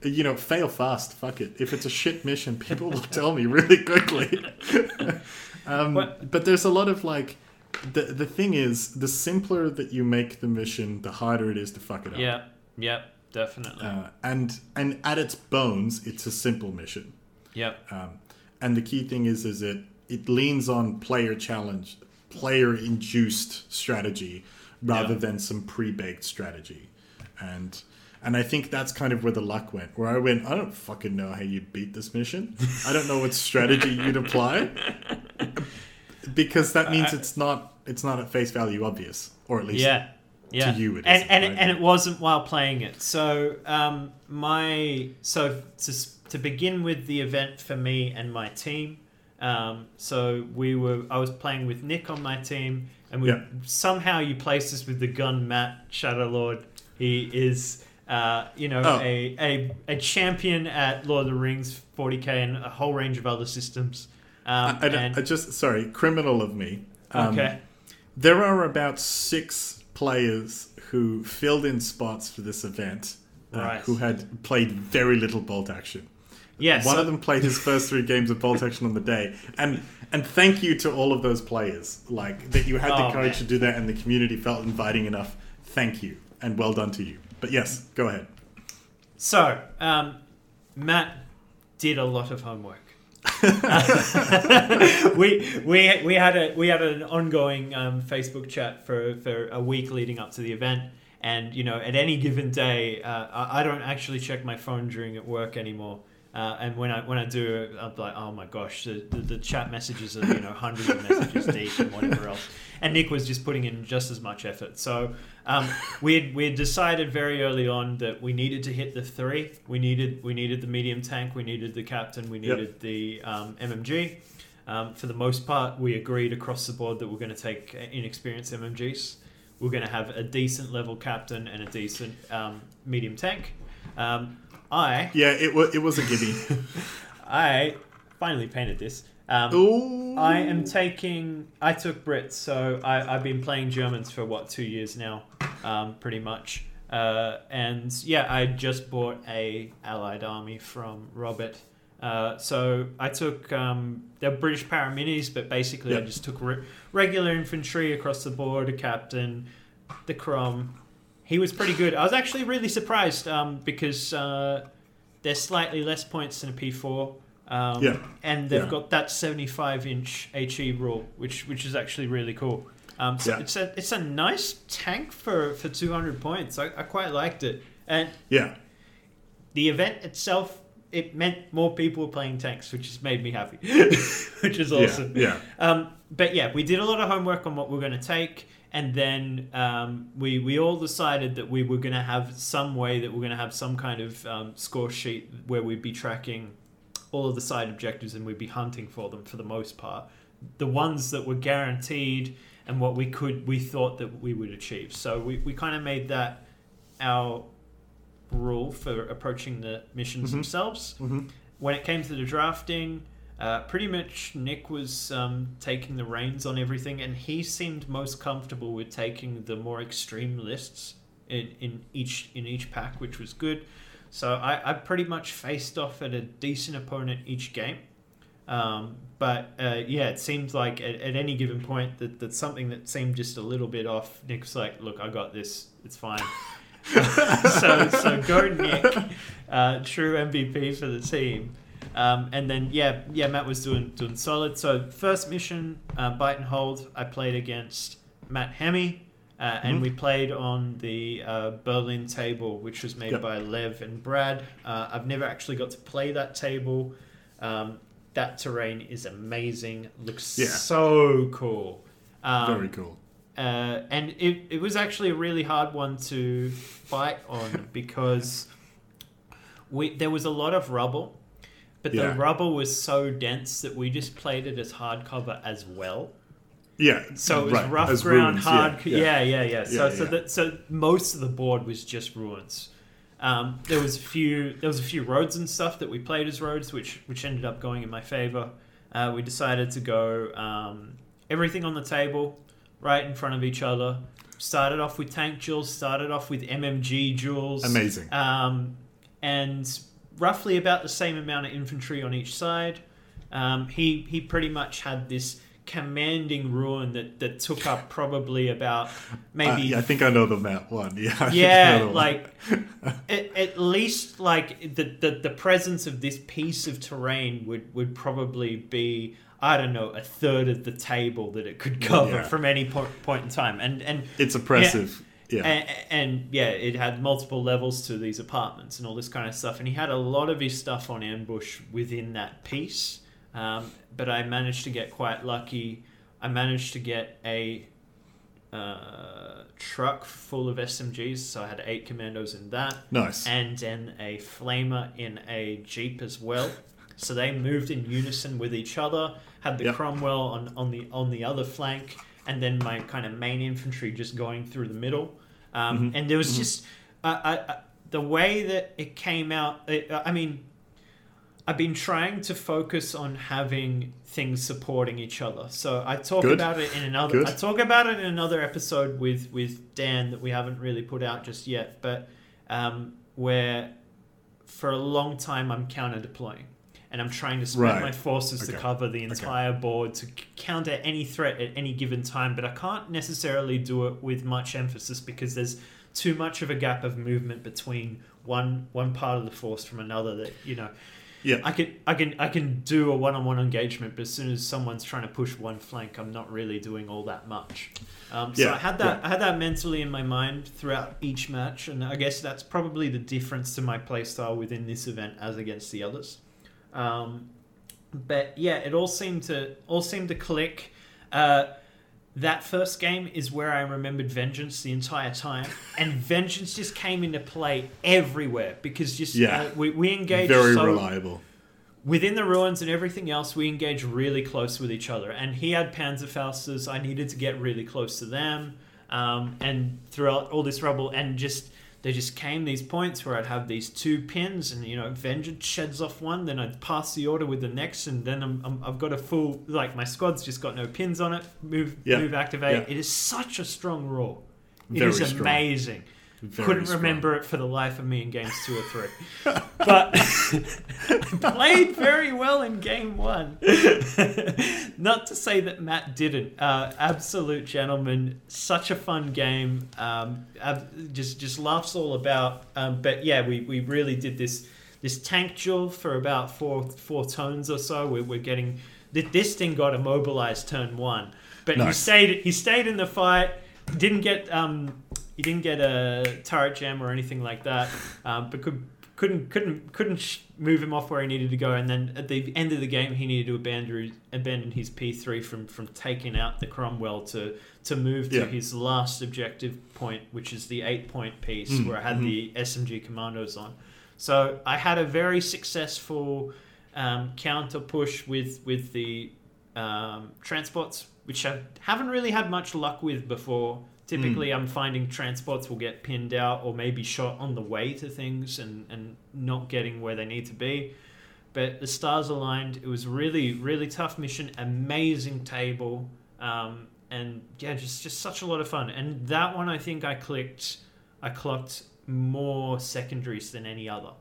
you know, fail fast. Fuck it. If it's a shit mission, people will tell me really quickly. um, but there's a lot of like. The, the thing is, the simpler that you make the mission, the harder it is to fuck it up. Yeah. Yeah. Definitely. Uh, and and at its bones, it's a simple mission. yep. Um, and the key thing is, is it it leans on player challenge, player induced strategy, rather Yeah. than some pre baked strategy. And and I think that's kind of where the luck went. Where I went, I don't fucking know how you beat this mission. I don't know what strategy you'd apply, because that means it's not it's not at face value obvious, or at least Yeah. Yeah. you it and and, right? and it wasn't while playing it. So um, my so to to begin with the event for me and my team. Um, so we were I was playing with Nick on my team, and we Yeah. somehow you placed us with the gun Matt Shadow Lord. He is. Uh, you know, Oh. a, a a champion at Lord of the Rings 40k and a whole range of other systems. Um, I, I- and, I just sorry, criminal of me. Um, okay, There are about six players who filled in spots for this event, uh, Right. who had played very little bolt action. yes, One of them played his first three games of bolt action on the day, and and thank you to all of those players, like that you had the Oh, courage man. to do that, and the community felt inviting enough. Thank you, and well done to you. But yes, go ahead. So, um, Matt did a lot of homework. we we we had a we had an ongoing um, Facebook chat for for a week leading up to the event, and you know at any given day, uh, I, I don't actually check my phone during at work anymore. Uh, and when I when I do, I'm like, oh my gosh, the, the, the chat messages are you know hundreds of messages deep and whatever else. And Nick was just putting in just as much effort. So um, we had, we had decided very early on that we needed to hit the three. We needed we needed the medium tank. We needed the captain. We Yep. needed the um, MMG. Um, for the most part, we agreed across the board that we're going to take inexperienced MMGs. We're going to have a decent level captain and a decent um, medium tank. Um, I Yeah, it was it was a gimme. I finally painted this. Um, I am taking. I took Brits, so I, I've been playing Germans for what two years now, um, pretty much. Uh, and yeah, I just bought a Allied army from Robert. Uh, so I took um, they're British paraminis, but basically I just took re- regular infantry across the board. A captain, the Crom. He was pretty good. I was actually really surprised um, because uh, they're slightly less points than a P4. Um, Yeah. and they've Yeah. got that 75 inch HE rule, which which is actually really cool. Um, so Yeah. it's a it's a nice tank for, for 200 points. I, I quite liked it, and yeah, the event itself it meant more people were playing tanks, which has made me happy, which is Yeah, awesome. Yeah. Um, but yeah, we did a lot of homework on what we're going to take, and then um, we we all decided that we were going to have some way that we're going to have some kind of um, score sheet where we'd be tracking all of the side objectives and we'd be hunting for them for the most part. The ones that were guaranteed and what we could we thought that we would achieve. So we, we kind of made that our rule for approaching the missions Mhm. themselves. Mhm. When it came to the drafting, uh, pretty much Nick was um, taking the reins on everything, and he seemed most comfortable with taking the more extreme lists in, in each in each pack, which was good. So I, I pretty much faced off at a decent opponent each game. Um, but uh, yeah, it seemed like at, at any given point that, that something that seemed just a little bit off, Nick's like, "Look, I got this. It's fine." so so go Nick, uh, true MVP for the team. Um, and then yeah yeah Matt was doing doing solid. So first mission, uh, bite and hold. I played against Matt Hemi. Uh, and Mhm. we played on the uh, Berlin table, which was made Yep. by Lev and Brad. Uh, I've never actually got to play that table. Um, that terrain is amazing. Looks Yeah. so cool. Um, Very cool. uh, and it, it was actually a really hard one to fight on because we there was a lot of rubble, but Yeah. the rubble was so dense that we just played it as hardcover as well. Yeah. So it was right, rough ground, ruins, hard. Yeah, yeah, yeah. So Yeah, so yeah. that so most of the board was just ruins. Um, there was a few there was a few roads and stuff that we played as roads, which which ended up going in my favor. Uh, we decided to go um, everything on the table, right in front of each other. Started off with tank jewels. Started off with MMG jewels. Amazing. Um, and roughly about the same amount of infantry on each side. Um, he he pretty much had this commanding ruin that, that took up probably about maybe Uh, yeah, I think I know the map one. Yeah. I think I know yeah, one. like at, at least like the, the the presence of this piece of terrain would would probably be I don't know a third of the table that it could cover Yeah. from any point point in time, and and it's oppressive. Yeah. and, and yeah, it had multiple levels to these apartments and all this kind of stuff. And he had a lot of his stuff on ambush within that piece. Um, but I managed to get quite lucky. I managed to get a uh, truck full of SMGs, so I had eight commandos in that, nice. and then a flamer in a jeep as well. So they moved in unison with each other. Had the Yep. Cromwell on, on the on the other flank, and then my kind of main infantry just going through the middle. Um, Mhm. And there was Mhm. just uh, I, I, the way that it came out. It, I mean, I've been trying to focus on having things supporting each other. So I talk Good. about it in another. Good. I talk about it in another episode with with Dan that we haven't really put out just yet, but um, where for a long time I'm counter deploying. And I'm trying to spread Right. my forces to cover the entire board to counter any threat at any given time, but I can't necessarily do it with much emphasis because there's too much of a gap of movement between one one part of the force from another that you know Yeah. I can I can I can do a one-on-one engagement, but as soon as someone's trying to push one flank, I'm not really doing all that much. Um, so Yeah, I had that yeah. I had that mentally in my mind throughout each match, and I guess that's probably the difference to my playstyle within this event as against the others. Um, but yeah, it all seemed to all seemed to click. Uh, that first game is where I remembered Vengeance the entire time, and Vengeance just came into play everywhere because just Yeah. uh, we we engaged Very so reliable. within the ruins and everything else, we engage really close with each other. And he had Panzerfausts. I needed to get really close to them. Um, and throughout all this rubble, and just there just came these points where I'd have these two pins, and you know, Vengeance sheds off one, then I'd pass the order with the next, and then I'm, I'm, I've got a full like my squad's just got no pins on it. Move, Yeah. move, activate. Yeah. It is such a strong rule. It Very is strong. Very Couldn't strong. remember it for the life of me in games two or three. but played very well in game one. Not to say that Matt didn't. Uh, absolute gentleman. Such a fun game. Um, just just laughs all about. Um, but yeah, we, we really did this this tank duel for about four four turns or so. We're, we're getting th- this thing got immobilized turn one, but he stayed he stayed in the fight. Didn't get um he didn't get a turret jam or anything like that. Um, but could couldn't couldn't couldn't sh- move him off where he needed to go, and then at the end of the game, he needed to abandon abandon his P three from from taking out the Cromwell to to move to Yeah. his last objective point, which is the eight point piece Mm, where I had the SMG commandos on. So I had a very successful um, counter push with with the um, transports, which I haven't really had much luck with before. Typically, I'm finding transports will get pinned out or maybe shot on the way to things and, and not getting where they need to be. But the stars aligned. It was really, really tough mission. Amazing table. Um, and yeah, just, just such a lot of fun. And that one, I think I clicked, I clocked more secondaries than any other.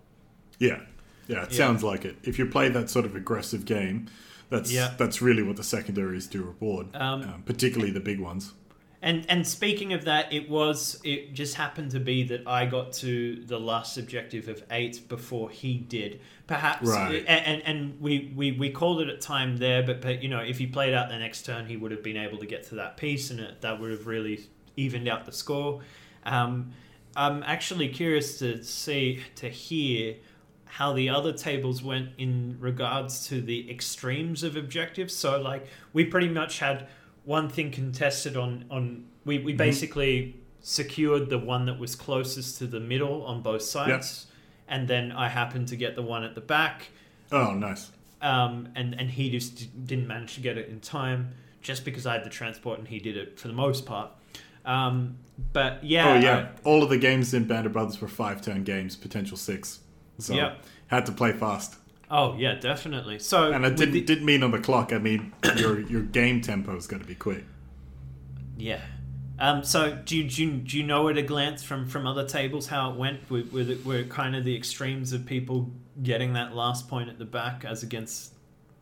Yeah, yeah, it Yeah. sounds like it. If you play that sort of aggressive game, that's Yeah. that's really what the secondaries do reward, Um, um, particularly the big ones. And and speaking of that, it was it just happened to be that I got to the last objective of eight before he did. Perhaps, Right. and, and and we, we we called it at time there, but but you know if he played out the next turn, he would have been able to get to that piece, and it, that would have really evened out the score. Um, I'm actually curious to see to hear how the other tables went in regards to the extremes of objectives. So like we pretty much had one thing contested on on we, we basically secured the one that was closest to the middle on both sides and then I happened to get the one at the back Oh, nice. um, and and he just d- didn't manage to get it in time just because I had the transport and he did it for the most part um, but yeah oh yeah, all of the games in Band of Brothers were five turn games, potential six. So Yeah. had to play fast. Oh yeah definitely so And I didn't the- didn't mean on the clock. I mean your your game tempo is going to be quick. Yeah. Um, so do you, do, you, do you know at a glance from, from other tables how it went? Were, were, the- were kind of the extremes of people getting that last point at the back as against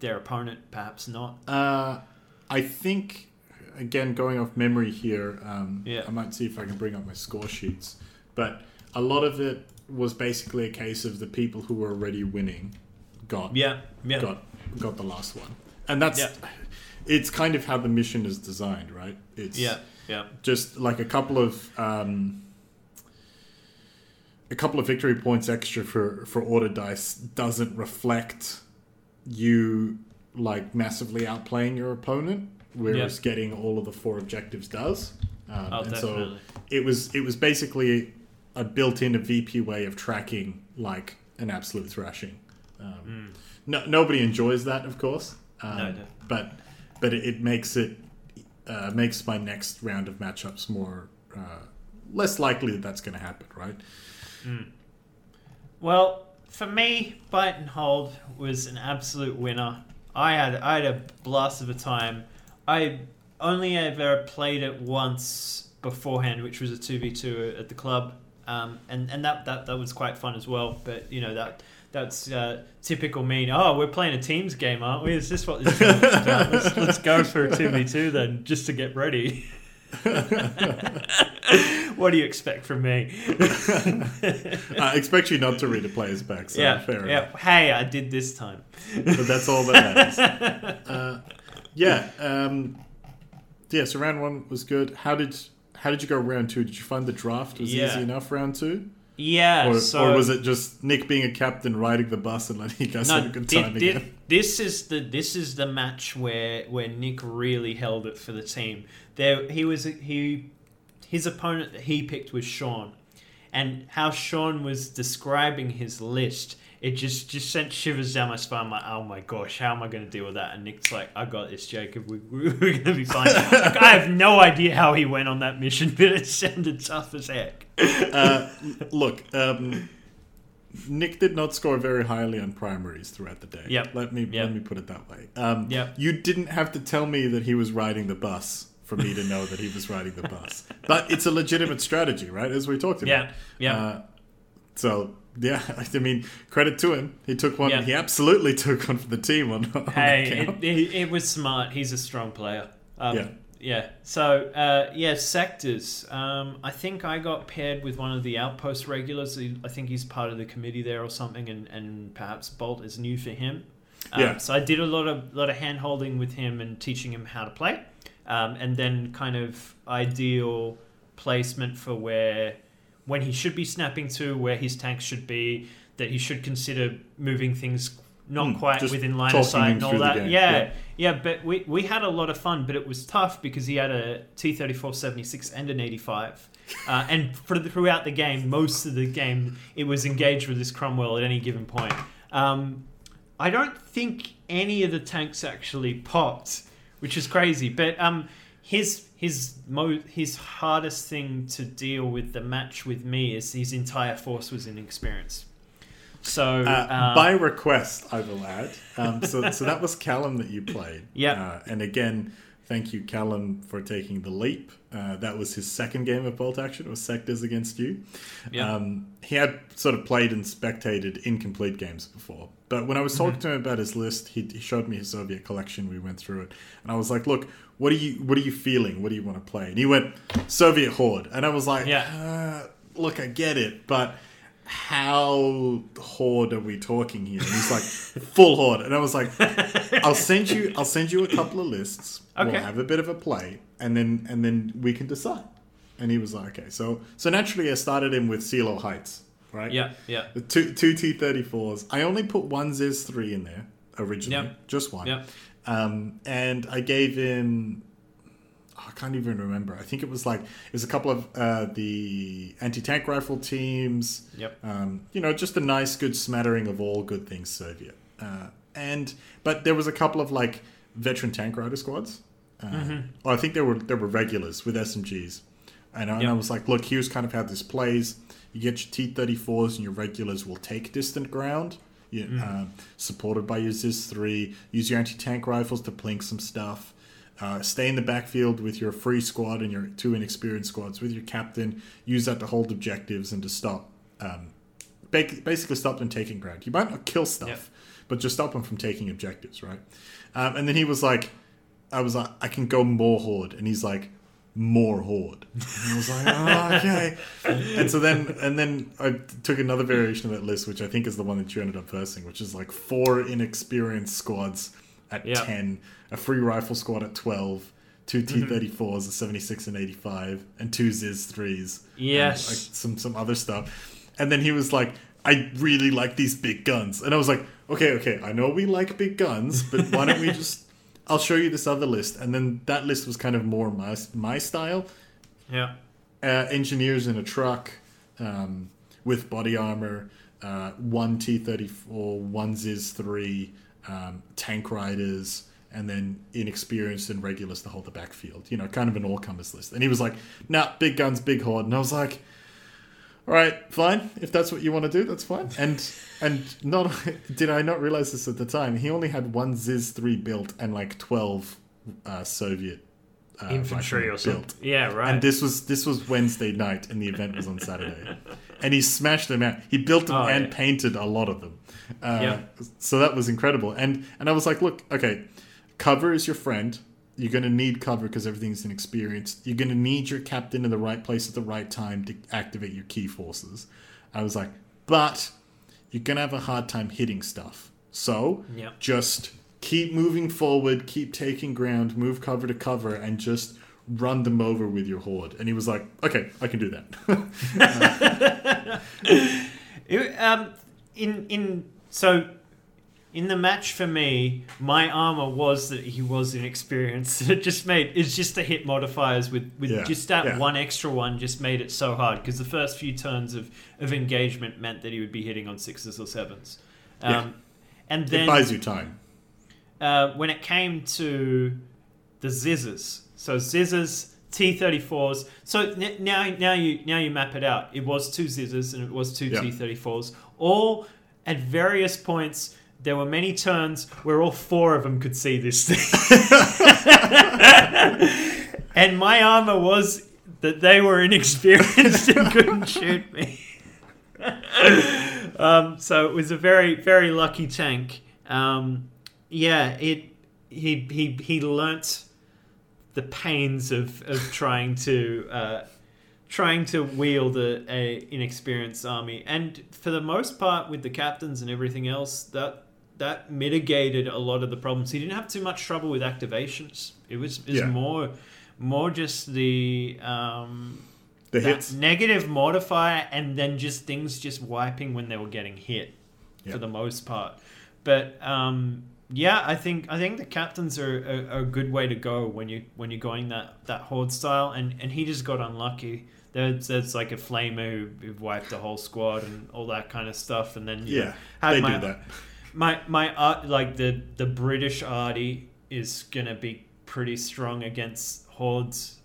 their opponent, perhaps not? Uh, I think again going off memory here. Um, Yeah. I might see if I can bring up my score sheets, but a lot of it was basically a case of the people who were already winning got Yeah, yeah. got got the last one, and that's Yeah. it's kind of how the mission is designed, right? It's Yeah, yeah. just like a couple of um, a couple of victory points extra for for order dice doesn't reflect you like massively outplaying your opponent, whereas getting all of the four objectives does. Um, Oh, and definitely. so it was it was basically a built-in a VP way of tracking like an absolute thrashing. Um, No, nobody enjoys that, of course. Um. No. But but it, it makes it uh, makes my next round of matchups more uh, less likely that that's going to happen, right? Well, for me, Bite and Hold was an absolute winner. I had I had a blast of a time. I only ever played it once beforehand, which was a two v two at the club, um, and and that, that that was quite fun as well. But you know that that's uh, typical mean. Oh, we're playing a teams game, aren't we? Is this what this is about? Let's, let's go for a two v two then, just to get ready. what do you expect from me? I expect you not to read a player's back, so yeah, fair yeah. enough. Hey, I did this time. But that's all that matters. uh, yeah, um, yeah. So round one was good. How did how did you go round two? Did you find the draft was Yeah. easy enough round two, Yeah, or, so or was it just Nick being a captain riding the bus and letting you guys have a good time thi- again? this is the this is the match where where Nick really held it for the team. There, he was he his opponent that he picked was Sean, and how Sean was describing his list. It just, just sent shivers down my spine. I'm like, oh my gosh, how am I going to deal with that? And Nick's like, I got this, Jacob. We, we- we're going to be fine. Like, I have no idea how he went on that mission, but it sounded tough as heck. uh, look, um, Nick did not score very highly on primaries throughout the day. Yep. Let me Yep. let me put it that way. Um, Yep. You didn't have to tell me that he was riding the bus for me to know that he was riding the bus. But it's a legitimate strategy, right? As we talked about. Yeah, yeah. Uh, so yeah, I mean, credit to him. He took one. He absolutely took one for the team on. on Hey, it, it, it was smart. He's a strong player. Um, Yeah. Yeah. So, uh, yeah, sectors. Um, I think I got paired with one of the outpost regulars. I think he's part of the committee there or something, and, and perhaps Bolt is new for him. Um, Yeah. So I did a lot of lot of hand holding with him and teaching him how to play, um, and then kind of ideal placement for where when he should be snapping to, where his tanks should be. that he should consider moving things not Hmm, quite within line of sight and all that. Yeah, yeah. yeah, But we we had a lot of fun, but it was tough because he had a T thirty four seventy six and an eighty five. Uh, and for throughout the game, most of the game, it was engaged with this Cromwell at any given point. Um, I don't think any of the tanks actually popped, which is crazy. But um, his his mo- his hardest thing to deal with the match with me is his entire force was inexperienced. So Uh, uh, by request, I will add. Um, so, so that was Callum that you played. Yeah, Uh, and again, thank you, Callum, for taking the leap. Uh, that was his second game of bolt action. It was sectors against you. Yep. Um, he had sort of played and spectated incomplete games before. But when I was Mm-hmm. talking to him about his list, he, he showed me his Soviet collection. We went through it, and I was like, "Look, what are you what are you feeling? What do you want to play?" And he went Soviet Horde, and I was like, Yeah. uh, "Look, I get it, but." How horde are we talking here? And he's like, full horde. And I was like, I'll send you I'll send you a couple of lists. Okay. We'll have a bit of a play and then and then we can decide. And he was like, okay. So so naturally I started him with Seelow Heights, right? yeah, yeah, The two two T thirty fours. I only put one ZIS three in there originally. Yep. Just one. yeah. Um, and I gave him can't even remember. I think it was like it was a couple of uh, the anti tank rifle teams. Yep. Um, you know, just a nice, good smattering of all good things Soviet. Uh, and but there was a couple of like veteran tank rider squads. Uh, Mm-hmm. Well, I think there were there were regulars with SMGs, and, I- and I was like, look, here's kind of how this plays. You get your T thirty fours, and your regulars will take distant ground. You, Mm-hmm. um, supported by your ZIS three. Use your anti tank rifles to plink some stuff. Uh, stay in the backfield with your free squad and your two inexperienced squads with your captain. Use that to hold objectives and to stop, um, basically stop them taking ground. You might not kill stuff, Yep. but just stop them from taking objectives, right? Um, and then he was like, I was like, I can go more horde, and he's like, more horde. And I was like, oh, okay. And so then, and then I took another variation of that list, which I think is the one that you ended up versing, which is like four inexperienced squads at Yeah. ten, a free rifle squad at twelve, two T thirty fours, a seventy six and eighty five, and two ZIS threes. and, Yes. like some some other stuff. And then he was like, I really like these big guns. And I was like, okay, okay, I know we like big guns, but why don't we just I'll show you this other list. And then that list was kind of more my, my style. Yeah. Uh, engineers in a truck um, with body armor, uh, one T thirty four, one ZIS three, um, tank riders, and then inexperienced and regulars to hold the backfield. You know, kind of an all comers list. And he was like, "Nah, big guns, big horde." And I was like, "All right, fine. If that's what you want to do, that's fine." And and not did I not realize this at the time. He only had one ZIS three built and like twelve uh, Soviet. Uh, Infantry or something. Yeah, right. and this was this was Wednesday night, and the event was on Saturday. and he smashed them out. He built them Oh, and yeah. painted a lot of them. Uh, Yeah. So that was incredible. And and I was like, look, okay, cover is your friend. You're going to need cover because everything's inexperienced. You're going to need your captain in the right place at the right time to activate your key forces. I was like, but you're going to have a hard time hitting stuff. So Yeah. just keep moving forward, keep taking ground, move cover to cover, and just run them over with your horde. And he was like, okay, I can do that. It- um, in in so in the match for me, my armor was that he was inexperienced. It just made it's just the hit modifiers with with Yeah, just that yeah. one extra one just made it so hard because the first few turns of of engagement meant that he would be hitting on sixes or sevens. Um, Yeah. And it then buys you time. uh, when it came to the Zizzers, so Zizzers, T34s. So n- now, now you now you map it out. It was two Zizzers and it was two Yeah. T34s. All at various points. There were many turns where all four of them could see this thing, and my armor was that they were inexperienced and couldn't shoot me. um, so it was a very very lucky tank. Um, yeah, it he he he learnt the pains of of trying to uh, trying to wield a, a inexperienced army, and for the most part, with the captains and everything else, that that mitigated a lot of the problems. He didn't have too much trouble with activations. It was, it was Yeah. more more just the um, The hits. negative modifier, and then just things just wiping when they were getting hit, Yeah. for the most part. But um, yeah, I think I think the captains are a, a good way to go when you when you're going that that horde style, and and he just got unlucky. There's, there's like a flamer who, who wiped the whole squad and all that kind of stuff, and then Yeah, had they my, do that. my my art like the the British arty is gonna be pretty strong against hordes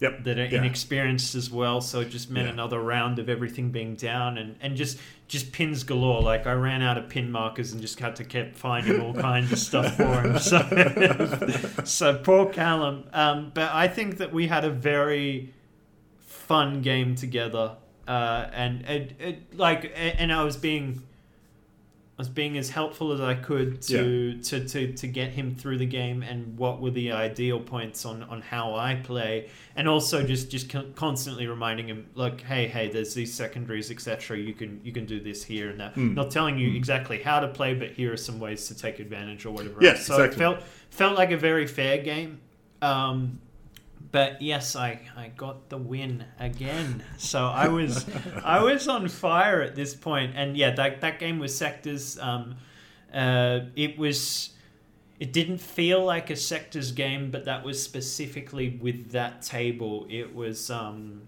Yep. that are Yeah. inexperienced as well. So it just meant Yeah. another round of everything being down and, and just just pins galore. Like I ran out of pin markers and just had to keep finding all kinds of stuff for him. So, so poor Callum. Um, but I think that we had a very fun game together. Uh, and it, it like and I was being I was being as helpful as I could to, to, to, to get him through the game and what were the ideal points on, on how I play and also just just constantly reminding him like hey hey there's these secondaries etc you can you can do this here and that Mm. not telling you exactly how to play but here are some ways to take advantage or whatever Yeah, else. so exactly. it felt felt like a very fair game um, but yes, I, I got the win again. So I was I was on fire at this point, and yeah, that that game was sectors. Um, uh, it was it didn't feel like a sectors game, but that was specifically with that table. It was um,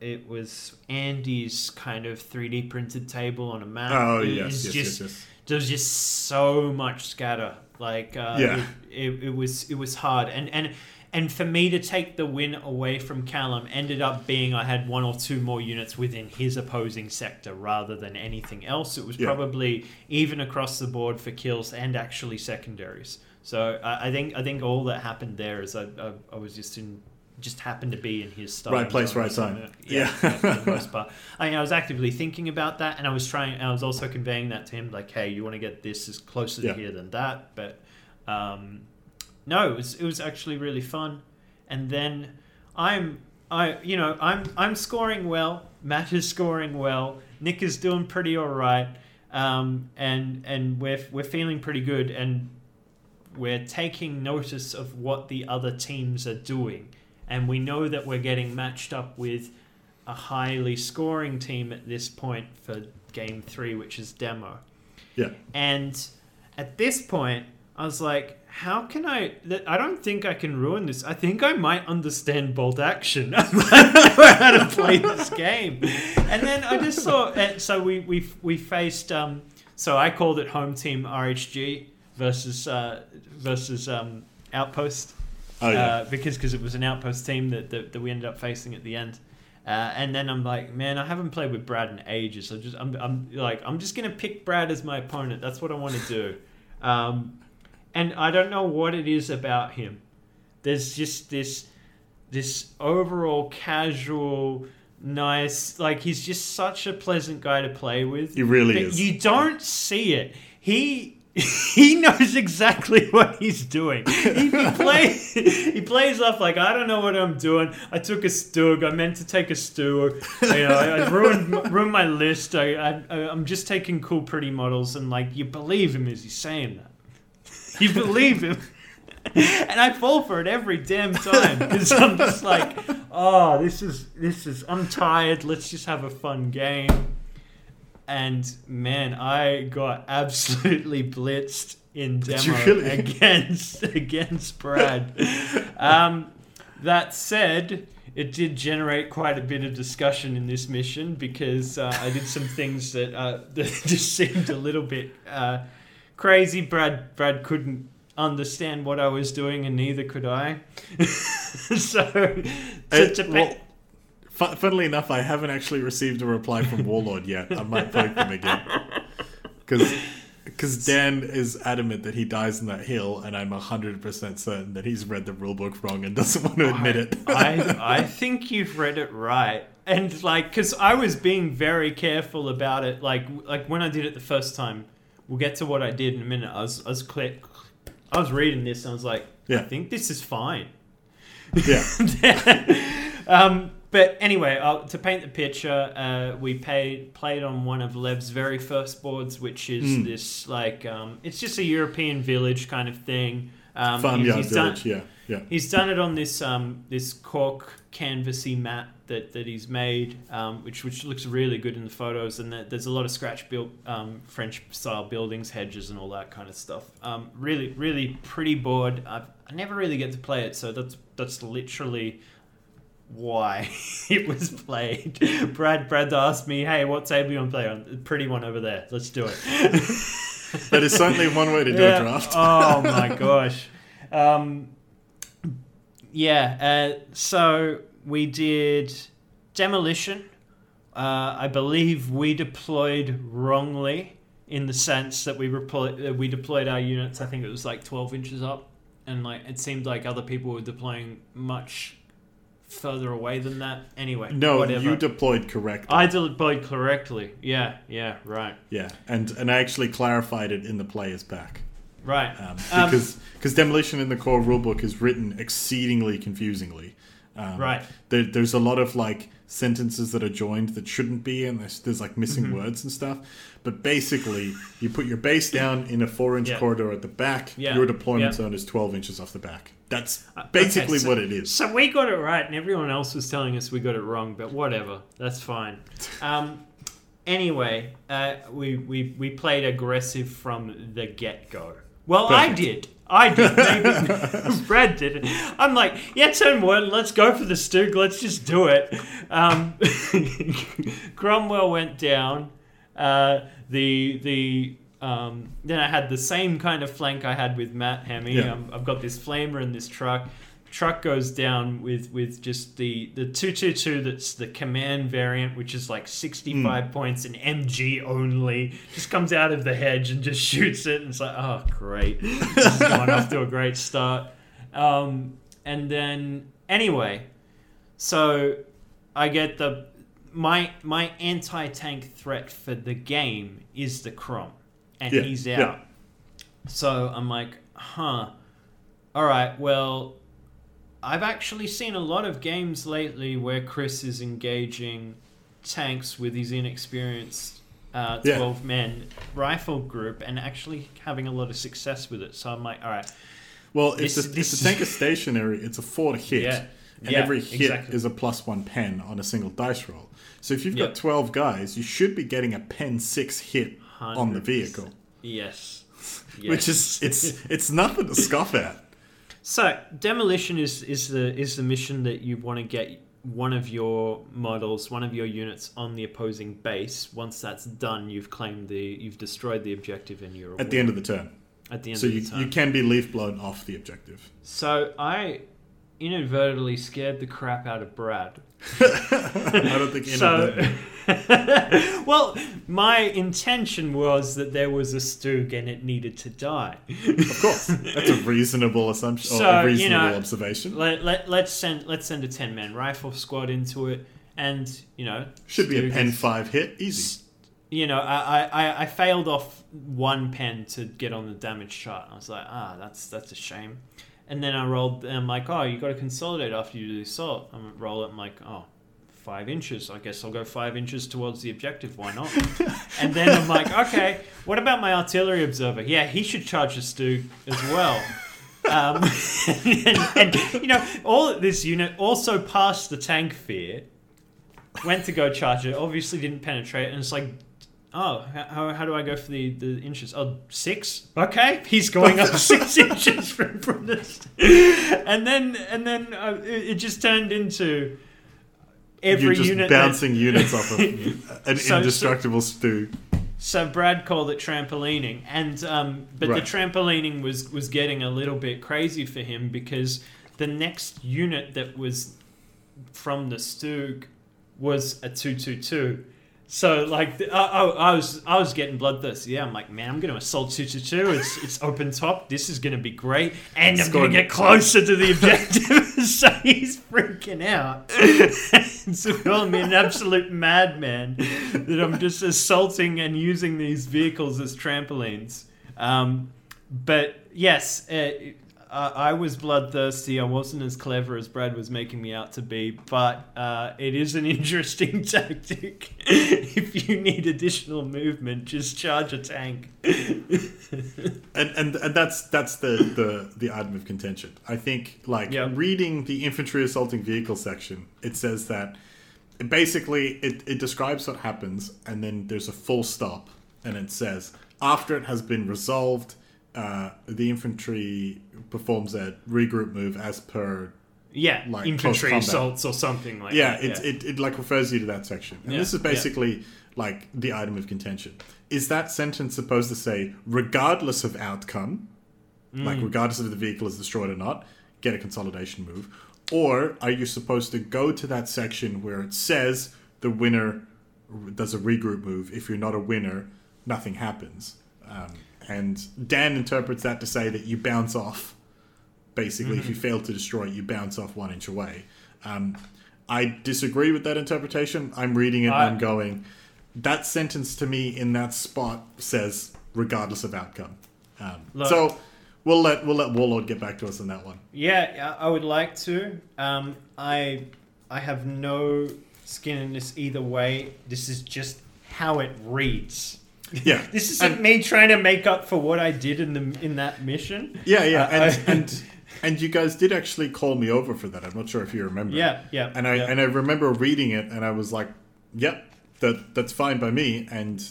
it was Andy's kind of three D printed table on a map. Oh It yes, yes, just yes, yes. there was just so much scatter. Like uh, Yeah. it, it, it was it was hard, and and and for me to take the win away from Callum ended up being I had one or two more units within his opposing sector rather than anything else. It was Yeah. probably even across the board for kills and actually secondaries. So I, I think I think all that happened there is I, I, I was just in just happened to be in his starting Right place, right time. Yeah, Yeah. for the most part. I, I was actively thinking about that, and I was trying. I was also conveying that to him, like, "Hey, you want to get this as closer Yeah. to here than that." But um, no, it was it was actually really fun. And then I'm I you know I'm I'm scoring well. Matt is scoring well. Nick is doing pretty all right. Um, and and we're we're feeling pretty good, and we're taking notice of what the other teams are doing, and we know that we're getting matched up with a highly scoring team at this point for game three, which is demo. Yeah. And at this point, I was like, how can I? I don't think I can ruin this. I think I might understand bolt action. I might know how to play this game. And then I just saw. So we we we faced. Um, so I called it home team RHG versus uh, versus um, outpost Oh yeah. uh, because because it was an outpost team that, that, that we ended up facing at the end. Uh, and then I'm like, man, I haven't played with Brad in ages. So just I'm, I'm like, I'm just gonna pick Brad as my opponent. That's what I want to do. Um, and I don't know what it is about him. There's just this this overall casual, nice. Like he's just such a pleasant guy to play with. he really is. You don't see it. He he knows exactly what he's doing. He, he play he plays off like I don't know what I'm doing. I took a stug. I meant to take a stew. You know, I, I ruined ruined my list. I, I I'm just taking cool, pretty models, and like you believe him as he's saying that. You believe him. And I fall for it every damn time because I'm just like, oh, this is this is. I'm tired. Let's just have a fun game and man, I got absolutely blitzed in demo really? against against Brad. um, that said, it did generate quite a bit of discussion in this mission because uh, I did some things that uh, that just seemed a little bit uh, crazy. Brad Brad couldn't understand what I was doing, and neither could I. so, Uh, to well, fu- funnily enough, I haven't actually received a reply from Warlord yet. I might poke them again because Because Dan is adamant that he dies in that hill, and I'm hundred percent certain that he's read the rulebook wrong and doesn't want to admit it. I, I think you've read it right. And like, because I was being very careful about it. Like, like when I did it the first time, we'll get to what I did in a minute. I was, I was clear, I was reading this and I was like, I think this is fine. yeah, um, but anyway, uh, to paint the picture, uh, we paid, played on one of Lev's very first boards, which is Mm. this like um, it's just a European village kind of thing. Um, Farmyard he's done- Village. Yeah, yeah. He's done it on this um, this cork canvassy mat that, that he's made, um, which which looks really good in the photos. And that there's a lot of scratch built um, French style buildings, hedges, and all that kind of stuff. Um, really, really pretty board. I've, I never really get to play it, so that's that's literally why it was played. Brad Brad asked me, "Hey, what table you want to play on?" The pretty one over there. Let's do it. That is certainly one way to do a draft. Oh my gosh. Um, yeah. Uh, so we did demolition. Uh, I believe we deployed wrongly in the sense that we deployed uh, we deployed our units. I think it was like twelve inches up, and like it seemed like other people were deploying much further away than that. Anyway, No, whatever. you deployed correctly. I deployed correctly. Yeah. Yeah. Right. yeah, and and I actually clarified it in the player's pack. Right. um, Um, because because demolition in the core rulebook is written exceedingly confusingly. Um, Right. There, there's a lot of like sentences that are joined that shouldn't be, and there's, there's like missing Mm-hmm. words and stuff. But basically, you put your base down in a four inch Yeah. corridor at the back. Yeah. Your deployment Yeah. zone is 12 inches off the back. That's Uh, okay, basically so- what it is. So we got it right, and everyone else was telling us we got it wrong. But whatever, that's fine. Um, anyway, uh, we, we we played aggressive from the get go. Well, I did. I did. Maybe Brad did it. I'm like, yeah, turn one. Let's go for the StuG. Let's just do it. Um, Cromwell went down. Uh, the the um, then I had the same kind of flank I had with Matt Hemi. Yeah. Um, I've got this flamer in this truck. Truck goes down with with just the the two two two. That's the command variant, which is like sixty five points and MG only. Just comes out of the hedge and just shoots it, and it's like, oh great, this is going off to a great start. Um, and then anyway, so I get the my my anti tank threat for the game is the Crom, and Yeah, he's yeah. out. So I'm like, huh. All right, well, I've actually seen a lot of games lately where Chris is engaging tanks with his inexperienced uh, Yeah. 12 men rifle group and actually having a lot of success with it. So I'm like, all right, Well, if, This- the, this- if the tank is stationary, it's a four to hit. Yeah. And Yeah, every hit exactly. is a plus one pen on a single dice roll. So if you've Yep. got 12 guys, you should be getting a pen six hit on the 100%. vehicle. yes. Which is it's it's nothing to scoff at. So demolition is is the is the mission that you want to get one of your models, one of your units on the opposing base. Once that's done, you've claimed the you've destroyed the objective and you're At the end of the turn. at the end So of you, the turn. So you can be leaf blown off the objective. So I inadvertently scared the crap out of Brad. I don't think any of. So, well, my intention was that there was a StuG and it needed to die. Of course. That's a reasonable assumption or So, a you reasonable know, observation. Let, let, let's send let's send a ten man rifle squad into it, and you know Should be a pen is- five hit. Easy. You know, I, I- I, I failed off one pen to get on the damage chart. I was like, ah, that's that's a shame. And then I rolled. And I'm like, oh, you got to consolidate after you do the assault. I roll it. I'm like, oh, five inches. I guess I'll go five inches towards the objective. Why not? and then I'm like, okay, what about my artillery observer? Yeah, he should charge the StuG as well. Um, and, and, you know, all this unit also passed the tank fear. Went to go charge it. Obviously didn't penetrate, and it's like, oh, how, how do I go for the, the inches? Oh, six. Okay, he's going up six inches from, from this, and then and then uh, it, it just turned into every You're just unit. that- bouncing units off of an So- indestructible stew. so Brad called it trampolining, and um, but Right. the trampolining was was getting a little bit crazy for him because the next unit that was from the StuG was a two two two. So like, the, I, I, I was I was getting bloodthirsty. Yeah, I'm like, man, I'm going to assault two. It's it's open top. This is going to be great, and I'm going to get closer to the objective. so he's freaking out. so calling me an absolute madman that I'm just assaulting and using these vehicles as trampolines. Um, but yes, uh, I, I was bloodthirsty. I wasn't as clever as Brad was making me out to be, but uh, it is an interesting tactic. if you need additional movement, just charge a tank. and, and and that's that's the the the item of contention. I think like Yeah. reading the infantry assaulting vehicle section, it says that basically it, it describes what happens and then there's a full stop and it says after it has been resolved, uh, the infantry performs a regroup move as per Yeah, Like infantry assaults or something like yeah, that. it, it, it like refers you to that section. And Yeah, this is yeah. basically like the item of contention. Is that sentence supposed to say, regardless of outcome, Mm. like regardless of the vehicle is destroyed or not, get a consolidation move? Or are you supposed to go to that section where it says the winner does a regroup move? If you're not a winner, nothing happens. Um, and Dan interprets that to say that you bounce off basically if you Mm-hmm. fail to destroy it you bounce off one inch away um, i disagree with that interpretation i'm reading it I- and i'm going that sentence to me in that spot says regardless of outcome um, Look- so we'll let we'll let warlord get back to us on that one Yeah, I I would like to. Um, I I have no skin in this either way. This is just how it reads. Yeah This isn't and, me trying to make up for what I did in the in that mission. yeah yeah Uh, and, I- and and you guys did actually call me over for that i'm not sure if you remember Yeah, yeah. and I yeah. and I remember reading it, and I was like, "Yep, that that's fine by me." And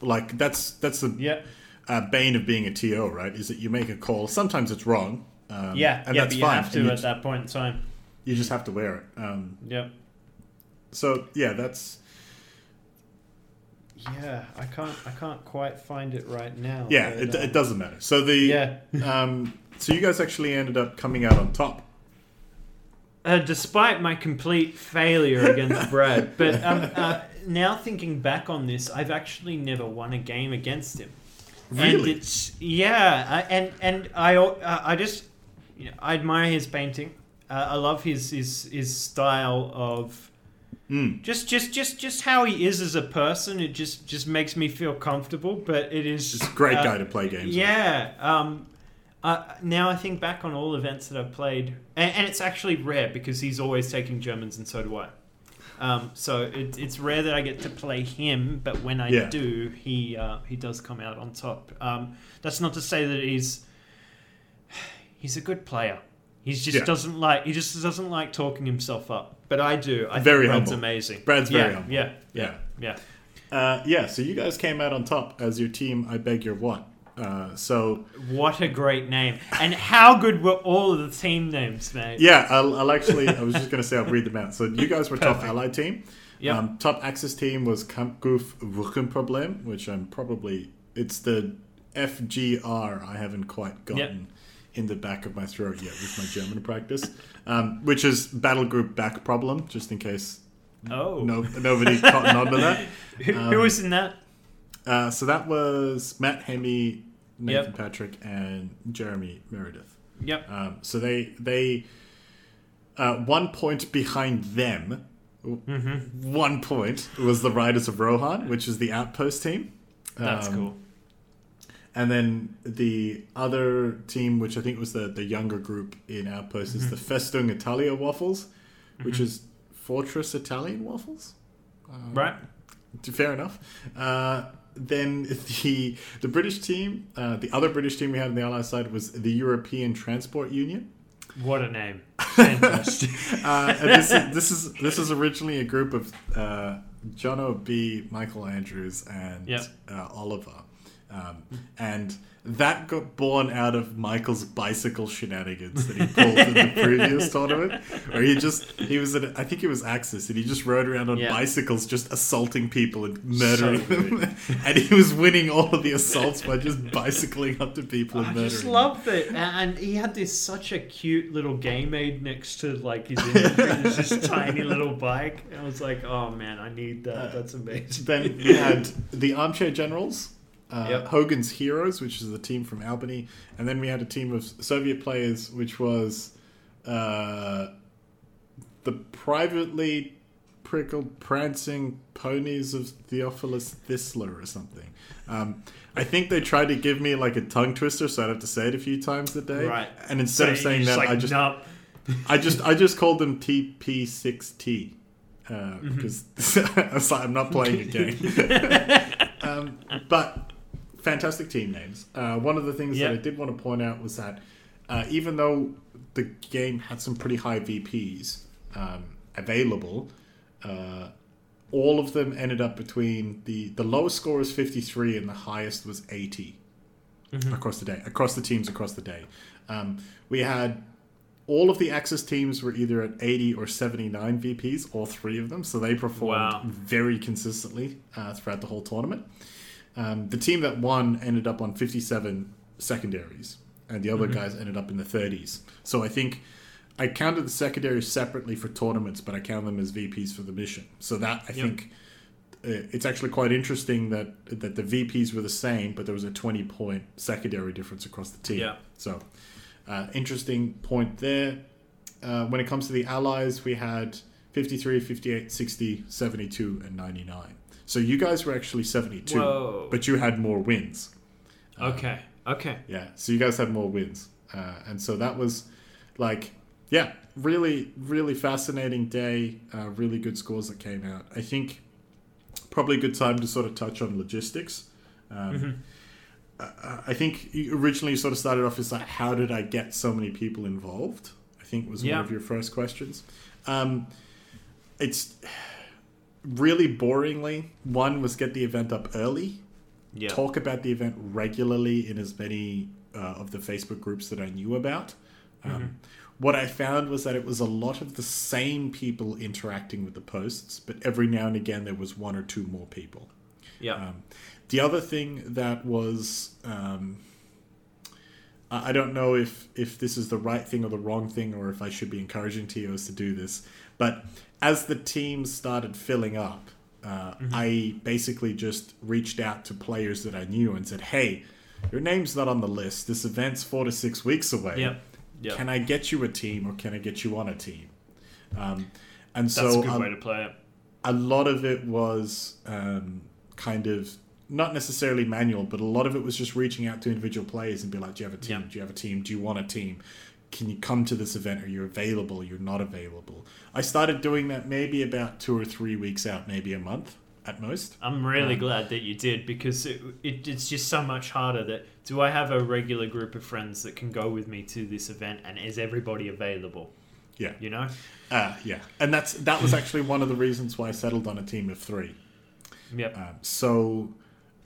like that's that's the yeah, uh, bane of being a TO, right? Is that you make a call. Sometimes it's wrong. Um, yeah, and yeah. that's But you fine. have to at that point in time. you just have to wear it. Um, Yeah, so yeah, that's yeah. I can't I can't quite find it right now. yeah. but, It, uh, it doesn't matter. So the Yeah. um, so you guys actually ended up coming out on top. Uh, despite my complete failure against Brad, but um, uh, now thinking back on this, I've actually never won a game against him. And Really? it's yeah, I, and and I uh, I just you know, I admire his painting. Uh, I love his his his style of Mm. just just just just how he is as a person. It just just makes me feel comfortable. But it is Just a great uh, guy to play games. with. yeah. Um, uh, now I think back on all events that I've played, and, and it's actually rare because he's always taking Germans, and so do I. Um, so it, it's rare that I get to play him, but when I Yeah. do, he uh, he does come out on top. Um, that's not to say that he's he's a good player. He just Yeah. doesn't like he just doesn't like talking himself up, but I do. I Very think Brad's humble. amazing. Brad's very yeah, humble. Yeah, Yeah. yeah. Uh, yeah. So you guys came out on top as your team. I beg your what? Uh, so What a great name! And how good were all of the team names, mate? Yeah, I'll, I'll actually. I was just going to say I'll read them out. So you guys were top Perfect. allied team. Yep. Um, top Axis team was Kampfgruppe Rückenproblem, which I'm probably it's the FGR I haven't quite gotten in the back of my throat yet with my German practice, um, which is battle group back problem, just in case Oh, no nobody caught on to that. who, who was in that? Uh, so that was Matt Hemi, Nathan Yep. Patrick, and Jeremy Meredith. Yep. Um, so they they uh, one point behind them. Mm-hmm. One point was the Riders of Rohan, which is the outpost team. That's Um, cool. And then the other team, which I think was the, the younger group in Outpost, is the Mm-hmm. Festung Italia Waffles, which is Fortress Italian Waffles. Um, Right. Fair enough. Uh, then the the British team, uh, the other British team we had on the Allied side was the European Transport Union. What a name. Fantastic. Uh, this is this is this is originally a group of uh, John O.B., Michael Andrews, and Yep. uh, Oliver, um, and that got born out of Michael's bicycle shenanigans that he pulled in the previous tournament, where he just he was at I think it was Axis, and he just rode around on Yeah. bicycles, just assaulting people and murdering So them, and he was winning all of the assaults by just bicycling up to people and I murdering. just them. loved it, and he had this such a cute little game aid next to like his inventory. This tiny little bike. And I was like, oh man, I need that. That's amazing. Then we had the Armchair Generals, uh, Yep. Hogan's Heroes, which is the team from Albany, and then we had a team of Soviet players, which was uh, the privately prickled prancing ponies of Theophilus Thistler or something. Um, I think they tried to give me like a tongue twister, so I'd have to say it a few times a day. Right. And instead of saying that, like, I just "Nope." I just I just called them TP6T uh, Mm-hmm. because I'm not playing a game. um, but fantastic team names. Uh, one of the things Yep. that I did want to point out was that uh, even though the game had some pretty high VPs um, available, uh, all of them ended up between the the lowest score was 53 and the highest was 80 across the day across the teams across the day. Um, we had all of the Axis teams were either at 80 or 79 VPs, all three of them. So they performed Wow. very consistently uh, throughout the whole tournament. Um, the team that won ended up on 57 secondaries, and the other guys ended up in the 30s. So I think I counted the secondaries separately for tournaments, but I count them as VPs for the mission. So that I Yep. think uh, it's actually quite interesting that that the VPs were the same, but there was a 20 point secondary difference across the team. Yeah. So, uh, interesting point there. Uh, when it comes to the allies, we had 53, 58, 60, 72, and 99. So you guys were actually 72, Whoa. but you had more wins. Okay. Okay. Yeah, so you guys had more wins. Uh, and so that was like, yeah, really, really fascinating day. Uh, really good scores that came out. I think probably a good time to sort of touch on logistics. Um, I- I think you originally sort of started off as like, how did I get so many people involved? I think was Yeah. one of your first questions. Um, it's really boringly. One was get the event up early Yeah. talk about the event regularly in as many uh, of the Facebook groups that I knew about. Um, What I found was that it was a lot of the same people interacting with the posts, but every now and again there was one or two more people. Yeah. Um, the other thing that was, um, I don't know if if this is the right thing or the wrong thing, or if I should be encouraging TOs to do this, but as the teams started filling up, uh, I basically just reached out to players that I knew and said, "Hey, your name's not on the list. This event's four to six weeks away. Yep. Yep. Can I get you a team, or can I get you on a team?" Um, and That's so a good um, way to play it. a lot of it was um, kind of not necessarily manual, but a lot of it was just reaching out to individual players and be like, "Do you have a team? Yeah. Do you have a team? Do you want a team? Can you come to this event? Are you available? You're not available." I started doing that maybe about two or three weeks out, maybe a month at most. I'm really Um, glad that you did because it, it, it's just so much harder. That do I have a regular group of friends that can go with me to this event, and is everybody available? Yeah, You know? uh, yeah, and that's that was actually one of the reasons why I settled on a team of three. Yep. Um, so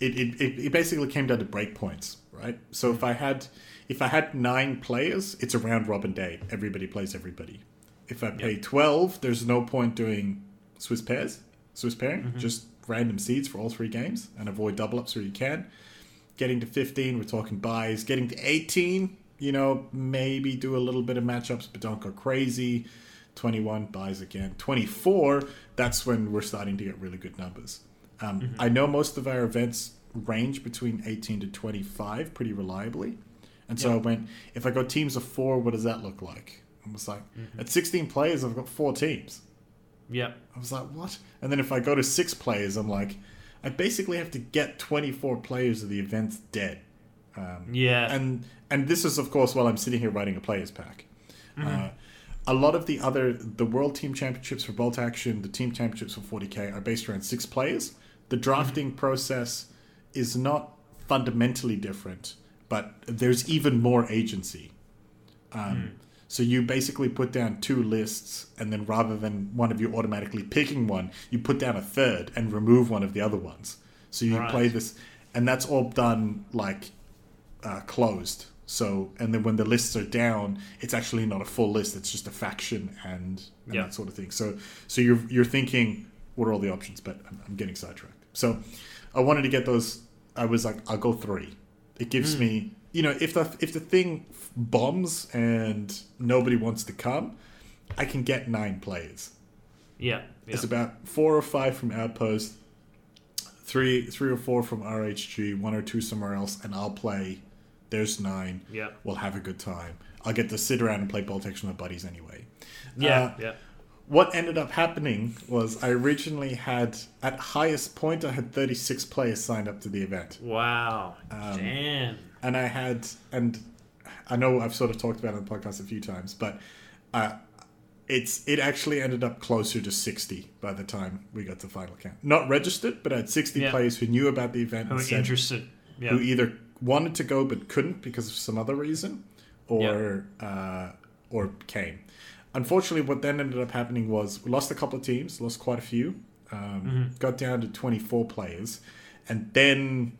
it, it, it, basically came down to breakpoints, right? So if I had if I had nine players, it's a round robin day. Everybody plays everybody. If I pay twelve, there's no point doing Swiss pairs, Swiss pairing, mm-hmm. just random seeds for all three games and avoid double ups where you can. Getting to fifteen, we're talking buys. Getting to eighteen, you know, maybe do a little bit of matchups, but don't go crazy. 21 buys again. 24, that's when we're starting to get really good numbers. Um, I know most of our events range between 18 to 25 pretty reliably. And so I went, if I go teams of four, what does that look like? I was like, at 16 players, I've got four teams. Yep. I was like, what? And then if I go to six players, I'm like, I basically have to get 24 players of the events dead. Um, Yeah. and and this is of course while I'm sitting here writing a players pack. Uh, a lot of the other the world team championships for bolt action, the team championships for 40k are based around six players. The drafting process is not fundamentally different, but there's even more agency. Um, So you basically put down two lists, and then rather than one of you automatically picking one, you put down a third and remove one of the other ones. So you Right. play this, and that's all done like uh, closed. So, and then when the lists are down, it's actually not a full list; it's just a faction and, and Yeah. that sort of thing. So, so you're you're thinking, what are all the options? But I'm, I'm getting sidetracked. So, I wanted to get those. I was like, I'll go three. It gives me, you know, if the if the thing bombs and nobody wants to come, I can get nine players. Yeah. Yeah. It's about four or five from Outpost, three three or four from RHG, one or two somewhere else, and I'll play. There's nine. Yeah, We'll have a good time. I'll get to sit around and play Action with my buddies anyway. Yeah. Uh, yeah. What ended up happening was I originally had at highest point I had 36 players signed up to the event. Wow. Um, Damn. and I had, and I know I've sort of talked about it on the podcast a few times, but uh, it's it actually ended up closer to sixty by the time we got to final count. Not registered, but I had sixty Yeah. players who knew about the event Who said, interested? Yeah. who either wanted to go but couldn't because of some other reason, or uh, or came. Unfortunately, what then ended up happening was we lost a couple of teams, lost quite a few, um, Mm-hmm. got down to twenty four players, and then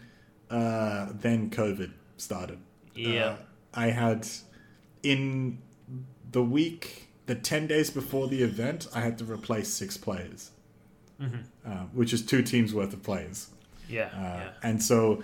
uh, then COVID started. Yeah. Uh, I had in the week, the 10 days before the event, I had to replace six players, Mm-hmm. uh, which is two teams worth of players. yeah. Uh, yeah. And so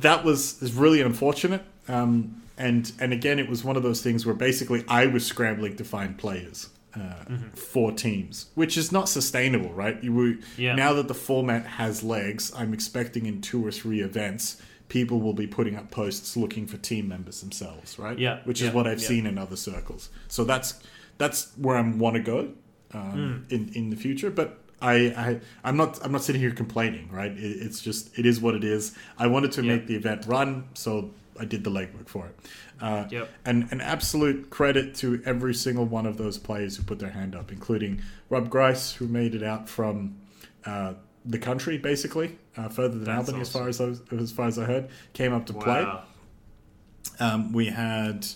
that was is really unfortunate. Um, and and again, it was one of those things where basically I was scrambling to find players uh, Mm-hmm. for teams, which is not sustainable, right? You were, Yeah. now that the format has legs, I'm expecting in two or three events. People will be putting up posts looking for team members themselves, right? Yeah, which yeah, is what I've yeah. seen in other circles. So that's that's where I want to go um, in in the future. But I, I I'm not I'm not sitting here complaining, right? It, it's just it is what it is. I wanted to make the event run, so I did the legwork for it. Uh, Yep. And an absolute credit to every single one of those players who put their hand up, including Rob Grice, who made it out from uh, the country, basically, uh, further than That's Albany, as far as. I was, as far as I heard, came up to play. Um, we had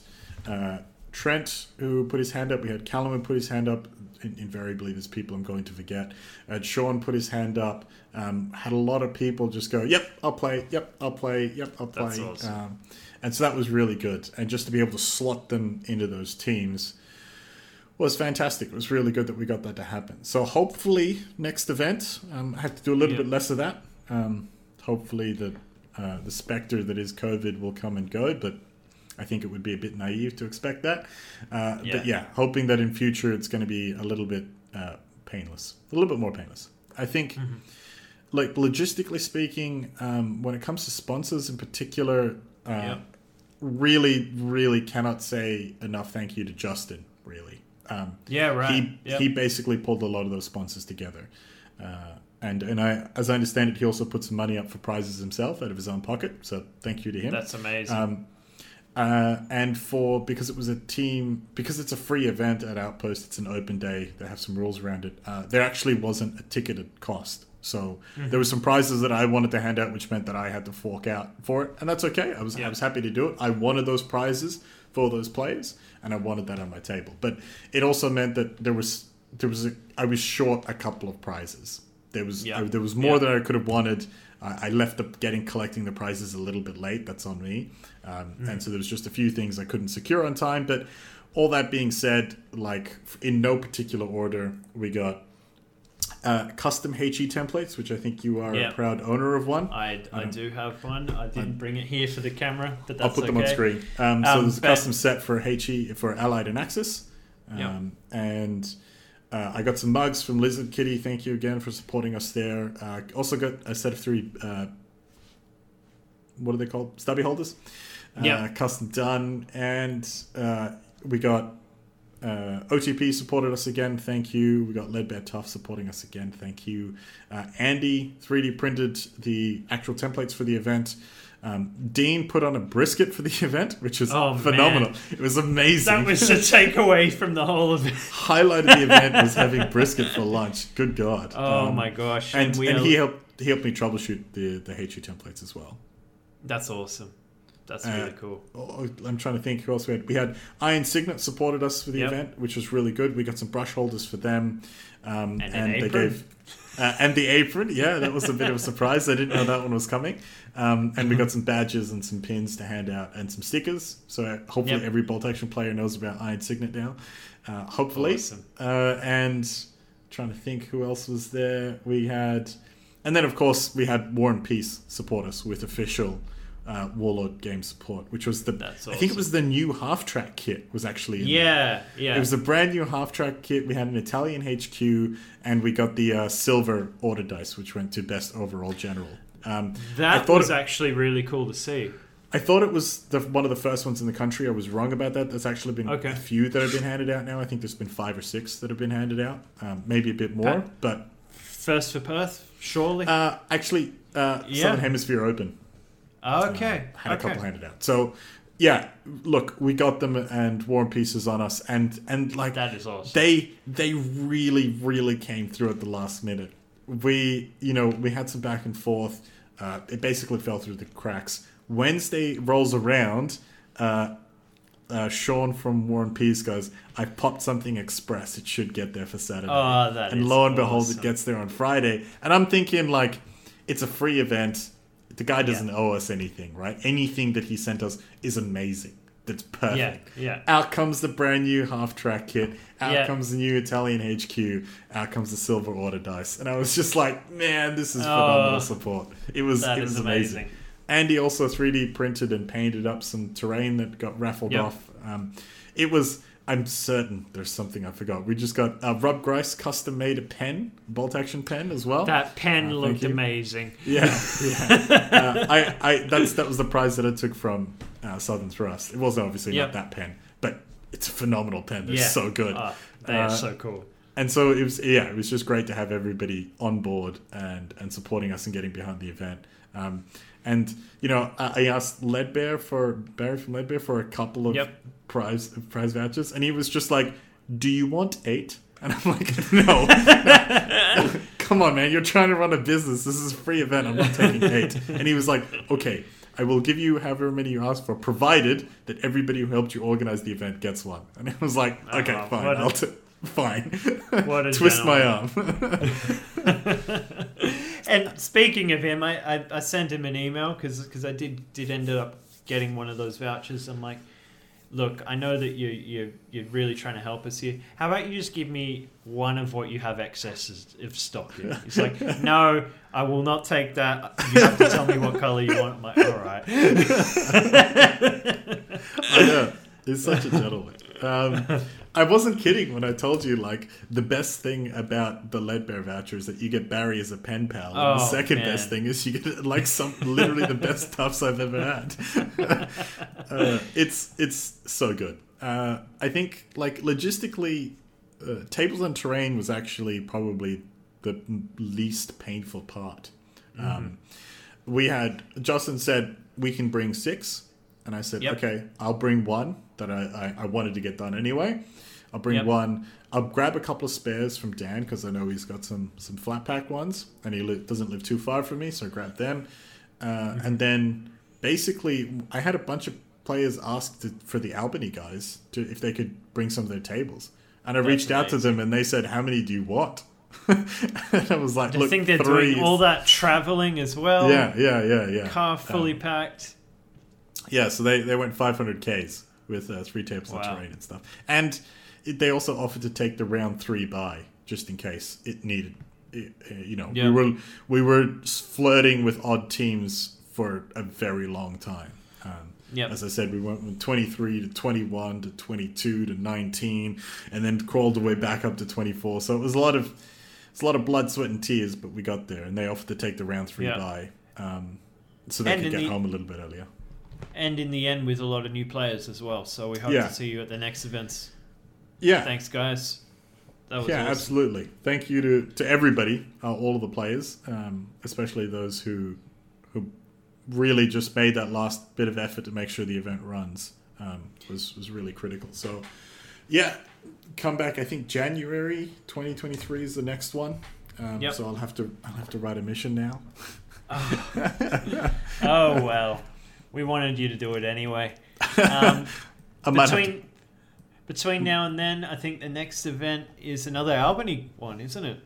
uh, Trent who put his hand up. We had Callum put his hand up. In- invariably, there's people I'm going to forget. Uh, Sean put his hand up. Um, had a lot of people just go, "Yep, I'll play. Yep, I'll play. Yep, I'll play." That's awesome. Um, and so that was really good. And just to be able to slot them into those teams was fantastic. It was really good that we got that to happen. So hopefully next event, um, I have to do a little Yeah. bit less of that. Um, hopefully the uh, the specter that is COVID will come and go, but I think it would be a bit naive to expect that. Uh, Yeah. But yeah, hoping that in future it's going to be a little bit uh, painless, a little bit more painless. I think, Mm-hmm. like logistically speaking, um, when it comes to sponsors in particular, uh, Yeah. really, really cannot say enough thank you to Justin. Really, um, Yeah, right. he Yep. he basically pulled a lot of those sponsors together. Uh, and and I, as I understand it, he also put some money up for prizes himself out of his own pocket. So thank you to him. That's amazing. Um, uh, and for because it was a team because it's a free event at Outpost, it's an open day. They have some rules around it. Uh, there actually wasn't a ticketed cost, so Mm-hmm. there were some prizes that I wanted to hand out, which meant that I had to fork out for it, and that's okay. I was I was happy to do it. I wanted those prizes for those players, and I wanted that on my table. But it also meant that there was there was a, I was short a couple of prizes. There was Yeah. I- there was more Yeah. than I could have wanted. I I left up getting collecting the prizes a little bit late. That's on me. Um, Mm. And so there was just a few things I couldn't secure on time. But all that being said, like in no particular order, we got uh, custom HE templates, which I think you are Yeah. a proud owner of one. I, I do have one. I didn't bring it here for the camera, but that's I'll put them on screen. Um, so Um, there's a custom set for HE for Allied and Axis. Um, Yeah. And uh, I got some mugs from Lizard Kitty. Thank you again for supporting us there. Uh, also got a set of three. Uh, what are they called? Stubby holders. Uh, Yeah. Custom done, and uh, we got uh, OTP supported us again. Thank you. We got Leadbear Tough supporting us again. Thank you. Uh, Andy 3D printed the actual templates for the event. Um, Dean put on a brisket for the event, which was Oh, phenomenal. man. It was amazing. That was the takeaway from the whole it. highlight of the event was having brisket for lunch. Good God! Oh Um, my gosh. And, we and he helped he helped me troubleshoot the the HE templates as well. That's awesome. That's Uh, really cool. Oh, I'm trying to think who else we had. We had Iron Signet supported us for the Yep. event, which was really good. We got some brush holders for them, um, And an and they gave uh, and the apron. Yeah, that was a bit of a surprise. I didn't know that one was coming. Um, and we got some badges and some pins to hand out and some stickers. So hopefully Yep. every Bolt Action player knows about Iron Signet now. Uh, hopefully. Awesome. Uh, and trying to think who else was there. We had, and then of course we had War and Peace support us with official uh, Warlord game support, which was the That's I think it was the new half track kit was actually in there. Yeah, yeah. It was a brand new half track kit. We had an Italian HQ, and we got the uh, silver order dice, which went to best overall general. Um, I that was it- actually really cool to see. I thought it was the, one of the first ones in the country. I was wrong about that. There's actually been Okay. a few that have been handed out now. I think there's been five or six that have been handed out. Um, maybe a bit more, but First for Perth, surely. uh, actually, uh, Yeah. Southern Hemisphere Open okay. uh, had a couple handed out. So yeah, look, we got them and War and Peace is on us, and and like That is awesome. they they really really came through at the last minute. We you know we had some back and forth. Uh, it basically fell through the cracks. Wednesday rolls around. Uh, uh, Sean from War and Peace goes, I popped something express. It should get there for Saturday. Oh, that and is lo and behold, it gets there on Friday. And I'm thinking, like, it's a free event. The guy doesn't owe us anything, right? Anything that he sent us is amazing. That's perfect. yeah, yeah. Out comes the brand new half track kit. Out Yeah. comes the new Italian HQ. Out comes the silver order dice. And I was just like, man, this is phenomenal Oh, support. It was That it is was amazing. amazing. Andy also 3D printed and painted up some terrain that got raffled Yep. off. Um, it was. I'm certain there's something I forgot. We just got uh, Rob Grice custom made a pen, bolt action pen as well. That pen Uh, looked amazing. Yeah, yeah. uh, I, I, that's that was the prize that I took from uh, Southern Thrust. It wasn't obviously Yep. not that pen, but it's a phenomenal pen. They're yeah. so good. Oh, they are Uh, so cool. And so it was, yeah, it was just great to have everybody on board and and supporting us and getting behind the event. Um, and you know, I, asked Leadbear for Barry from Leadbear for a couple of Yep. Prize prize vouchers, and he was just like, "Do you want eight? And I'm like, "No, come on, man, you're trying to run a business. This is a free event. I'm not taking eight. And he was like, "Okay." I will give you however many you ask for, provided that everybody who helped you organize the event gets one. And it was like, oh, okay, Oh, fine, what a- I'll t- fine. What a Twist my arm. And speaking of him, I, I, I sent him an email because I did did end up getting one of those vouchers. I'm like, look, I know that you you you're really trying to help us here. How about you just give me one of what you have excess of stock in? He's like, no, I will not take that. You have to tell me what color you want. I'm like, all right. I know. He's such a gentleman. Um, I wasn't kidding when I told you, like, the best thing about the Leadbear voucher is that you get Barry as a pen pal. and the Oh, second man. best thing is you get, like, some literally the best tufts I've ever had. uh, it's, it's so good. Uh, I think, like, logistically, uh, tables and terrain was actually probably the least painful part. Um, we had Justin said we can bring six, and I said Yep. okay, I'll bring one that I, I, I wanted to get done anyway. I'll bring Yep. one. I'll grab a couple of spares from Dan because I know he's got some some flat pack ones, and he li- doesn't live too far from me, so I grab them. Uh, Mm-hmm. And then basically, I had a bunch of players ask to, for the Albany guys to if they could bring some of their tables, and I That's reached out to them, and they said, "How many do you want?" and I was like, I "Look, think they're three doing all that traveling as well. yeah, yeah, yeah, yeah. Car fully Um, packed. yeah, so they, they went 500 Ks with uh, three tables Wow. and terrain and stuff. And it, they also offered to take the round three bye just in case it needed. It, uh, you know, Yeah. we were we were flirting with odd teams for a very long time. Um, Yep. As I said, we went from 23 to 21 to 22 to 19, and then crawled the way back up to 24. So it was a lot of it's a lot of blood, sweat, and tears, but we got there, and they offered to take the round three Yeah. bye, um, so they And could get the- home a little bit earlier. And in the end, with a lot of new players as well. So we hope Yeah. to see you at the next events. Yeah, Thanks, guys. That was yeah, awesome. absolutely. Thank you to, to everybody, uh, all of the players, um, especially those who who really just made that last bit of effort to make sure the event runs. Um, was was really critical. So, yeah, come back. I think January 2023 is the next one. Um, Yep. So I'll have to I'll have to write a mission now. Oh well, we wanted you to do it anyway. Um, I between between now and then, I think the next event is another Albany one, isn't it?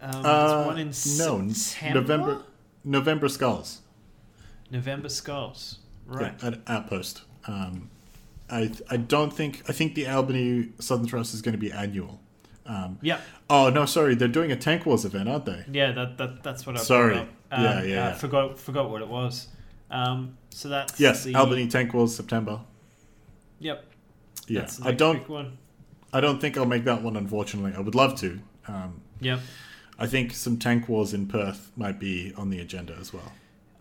Um, uh, one in no September. November November skulls. November Skulls. Right. Yeah, at Outpost. Um, I I don't think I think the Albany Southern Trust is going to be annual. Um, Yep. oh no, sorry, they're doing a Tank Wars event, aren't they? Yeah, that, that that's what I Sorry. Um, Yeah, yeah, uh, yeah. Forgot forgot what it was. Um, so that's Yes, the, Albany Tank Wars September. Yep. Yeah, I don't one. I don't think I'll make that one. Unfortunately, I would love to. Um, Yep. I think some Tank Wars in Perth might be on the agenda as well.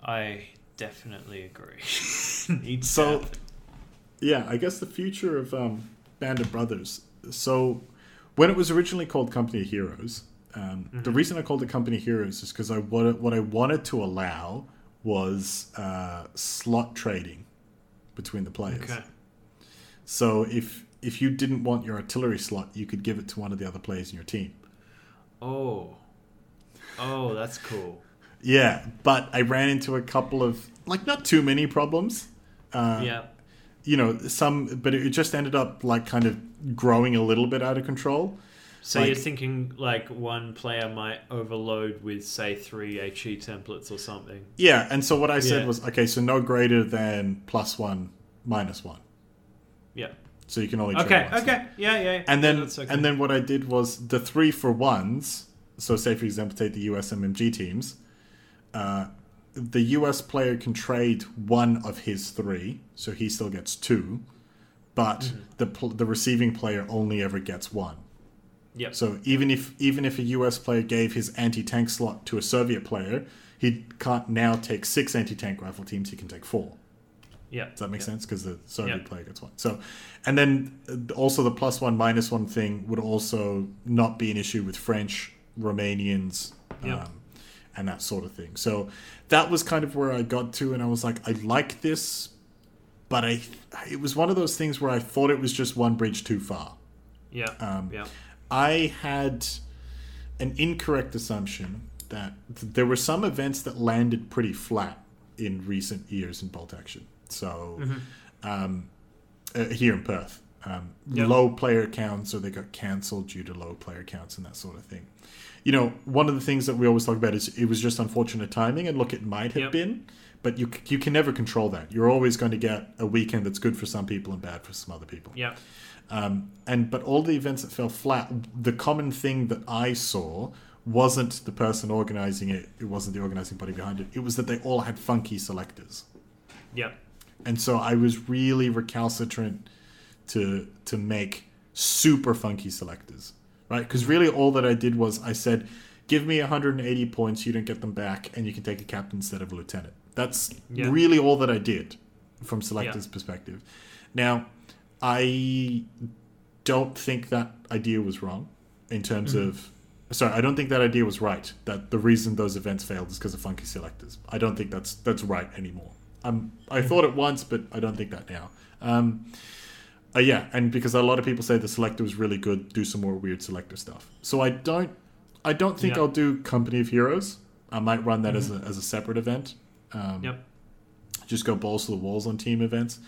I definitely agree. So- happen. Yeah, I guess the future of um, Band of Brothers. So, when it was originally called Company of Heroes, um, the reason I called it Company of Heroes is because I what, what I wanted to allow was uh, slot trading between the players. okay. So if if you didn't want your artillery slot, you could give it to one of the other players in your team. Oh. Oh, that's cool. Yeah, but I ran into a couple of like not too many problems. Uh, yeah. you know some, but it just ended up like kind of growing a little bit out of control. So like- you're thinking like one player might overload with say three HE templates or something. Yeah, and so what I said Yeah. was okay, so no greater than plus one, minus one. Yeah. So you can only trade Okay. Okay. Yeah. Yeah. And yeah, then that's okay. and then what I did was the three for ones. So say for example, take the US MMG teams. Uh, the US player can trade one of his three, so he still gets two, but Mm-hmm. the the receiving player only ever gets one. Yep. So even if even if a US player gave his anti tank slot to a Soviet player, he can't now take six anti tank rifle teams. He can take four. yeah. Does that make yeah. sense? Because the Soviet Yeah. player gets one. So, and then uh, also the plus one minus one thing would also not be an issue with French, Romanians, Yeah. um, and that sort of thing. So that was kind of where I got to, and I was like, I like this, but I it was one of those things where I thought it was just one bridge too far. Yeah. Um, yeah. I had an incorrect assumption that th- there were some events that landed pretty flat in recent years in bolt action. So um, uh, here in Perth, um, Yep. low player counts or they got cancelled due to low player counts and that sort of thing. You know, one of the things that we always talk about is it was just unfortunate timing, and look, it might have Yep. been, but you you can never control that. You're always going to get a weekend that's good for some people and bad for some other people. Yeah. Um, and but all the events that fell flat, the common thing that I saw wasn't the person organizing it. It wasn't the organizing body behind it. It was that they all had funky selectors, Yeah. and so I was really recalcitrant to to make super funky selectors, right? Because really all that I did was I said, "Give me 180 points. You don't get them back, and you can take a captain instead of a lieutenant." That's Yeah. really all that I did from selectors' perspective. Now, I don't think that idea was wrong in terms of. Sorry, I don't think that idea was right. That the reason those events failed is because of funky selectors. I don't think that's that's right anymore. Um, I thought it once, but I don't think that now. Um, uh, yeah, and because a lot of people say the selector was really good, do some more weird selector stuff. So I don't, I don't think Yeah. I'll do Company of Heroes. I might run that as a as a separate event. Um, Yep. just go balls to the walls on team events.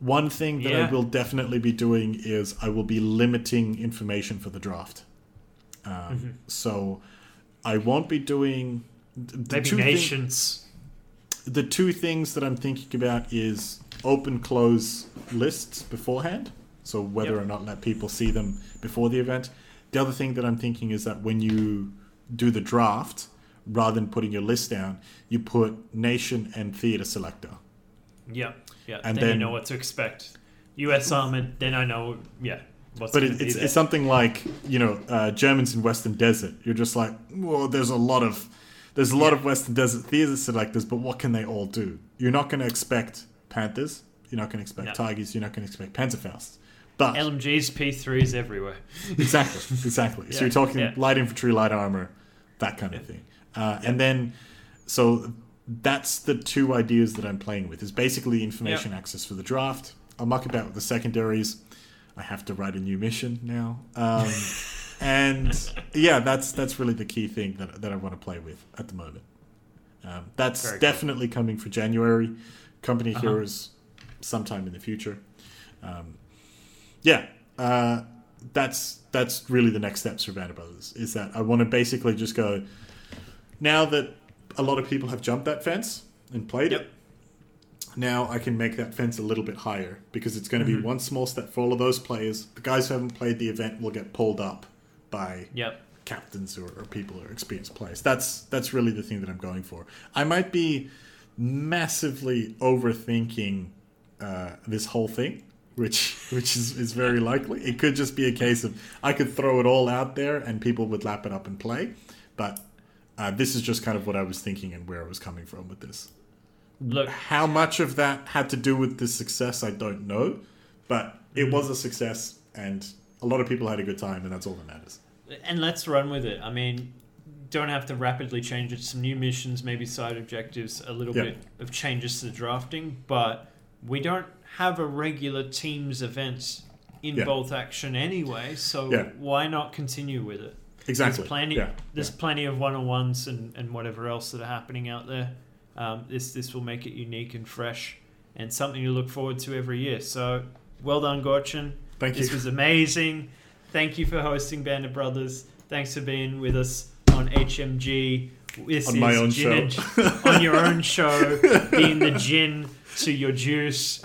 One thing that I will definitely be doing is I will be limiting information for the draft. Um, Mm-hmm. So I won't be doing the Maybe two nations. the two things that I'm thinking about is open close lists beforehand. So whether Yep. or not let people see them before the event. The other thing that I'm thinking is that when you do the draft, rather than putting your list down, you put nation and theater selector. Yeah. Yeah. And then, then- you know what to expect. U.S. Armored. Then I know. Yeah. What's But it, it's, it's something like you know uh, Germans in Western Desert. You're just like, well, there's a lot of there's a lot of Western Desert theater selectors, but what can they all do? You're not going to expect Panthers. You're not going to expect No. Tigers. You're not going to expect Panzerfausts. But LMGs, P3s everywhere. exactly, exactly. so you're talking yeah. light infantry, light armor, that kind of thing. Uh, And then, so that's the two ideas that I'm playing with. Is basically information access for the draft. I'll muck about with the secondaries. I have to write a new mission now. Um, and yeah, that's that's really the key thing that, that I want to play with at the moment. Um, that's Very cool. definitely coming for January. Company Uh-huh. Heroes sometime in the future. Um, yeah, uh, that's that's really the next steps for Band of Brothers. Is that I want to basically just go now that a lot of people have jumped that fence and played Yep. it. Now I can make that fence a little bit higher because it's going to Mm-hmm. be one small step for all of those players. The guys who haven't played the event will get pulled up by Yep. captains or, or people or experienced players. That's that's really the thing that I'm going for. I might be massively overthinking uh, this whole thing, which which is, is very likely. It could just be a case of I could throw it all out there and people would lap it up and play, but uh, this is just kind of what I was thinking and where I was coming from with this. Look, How much of that had to do with the success, I don't know, but it was a success, and a lot of people had a good time, and that's all that matters. and let's run with it. I mean, don't have to rapidly change it. Some new missions, maybe side objectives, a little Yeah. bit of changes to the drafting, but we don't have a regular teams event in Yeah. bolt action anyway. So Yeah. why not continue with it? Exactly. There's plenty. Yeah. There's plenty of one on ones and, and whatever else that are happening out there. Um, this this will make it unique and fresh and something you look forward to every year. So well done, Gorchin. Thank you. This was amazing. Thank you for hosting Band of Brothers. Thanks for being with us on HMG. This On is my own show. on your own show, being the gin to your juice.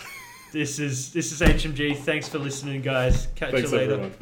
This is this is HMG. Thanks for listening, guys. Catch Thanks, you later. everyone.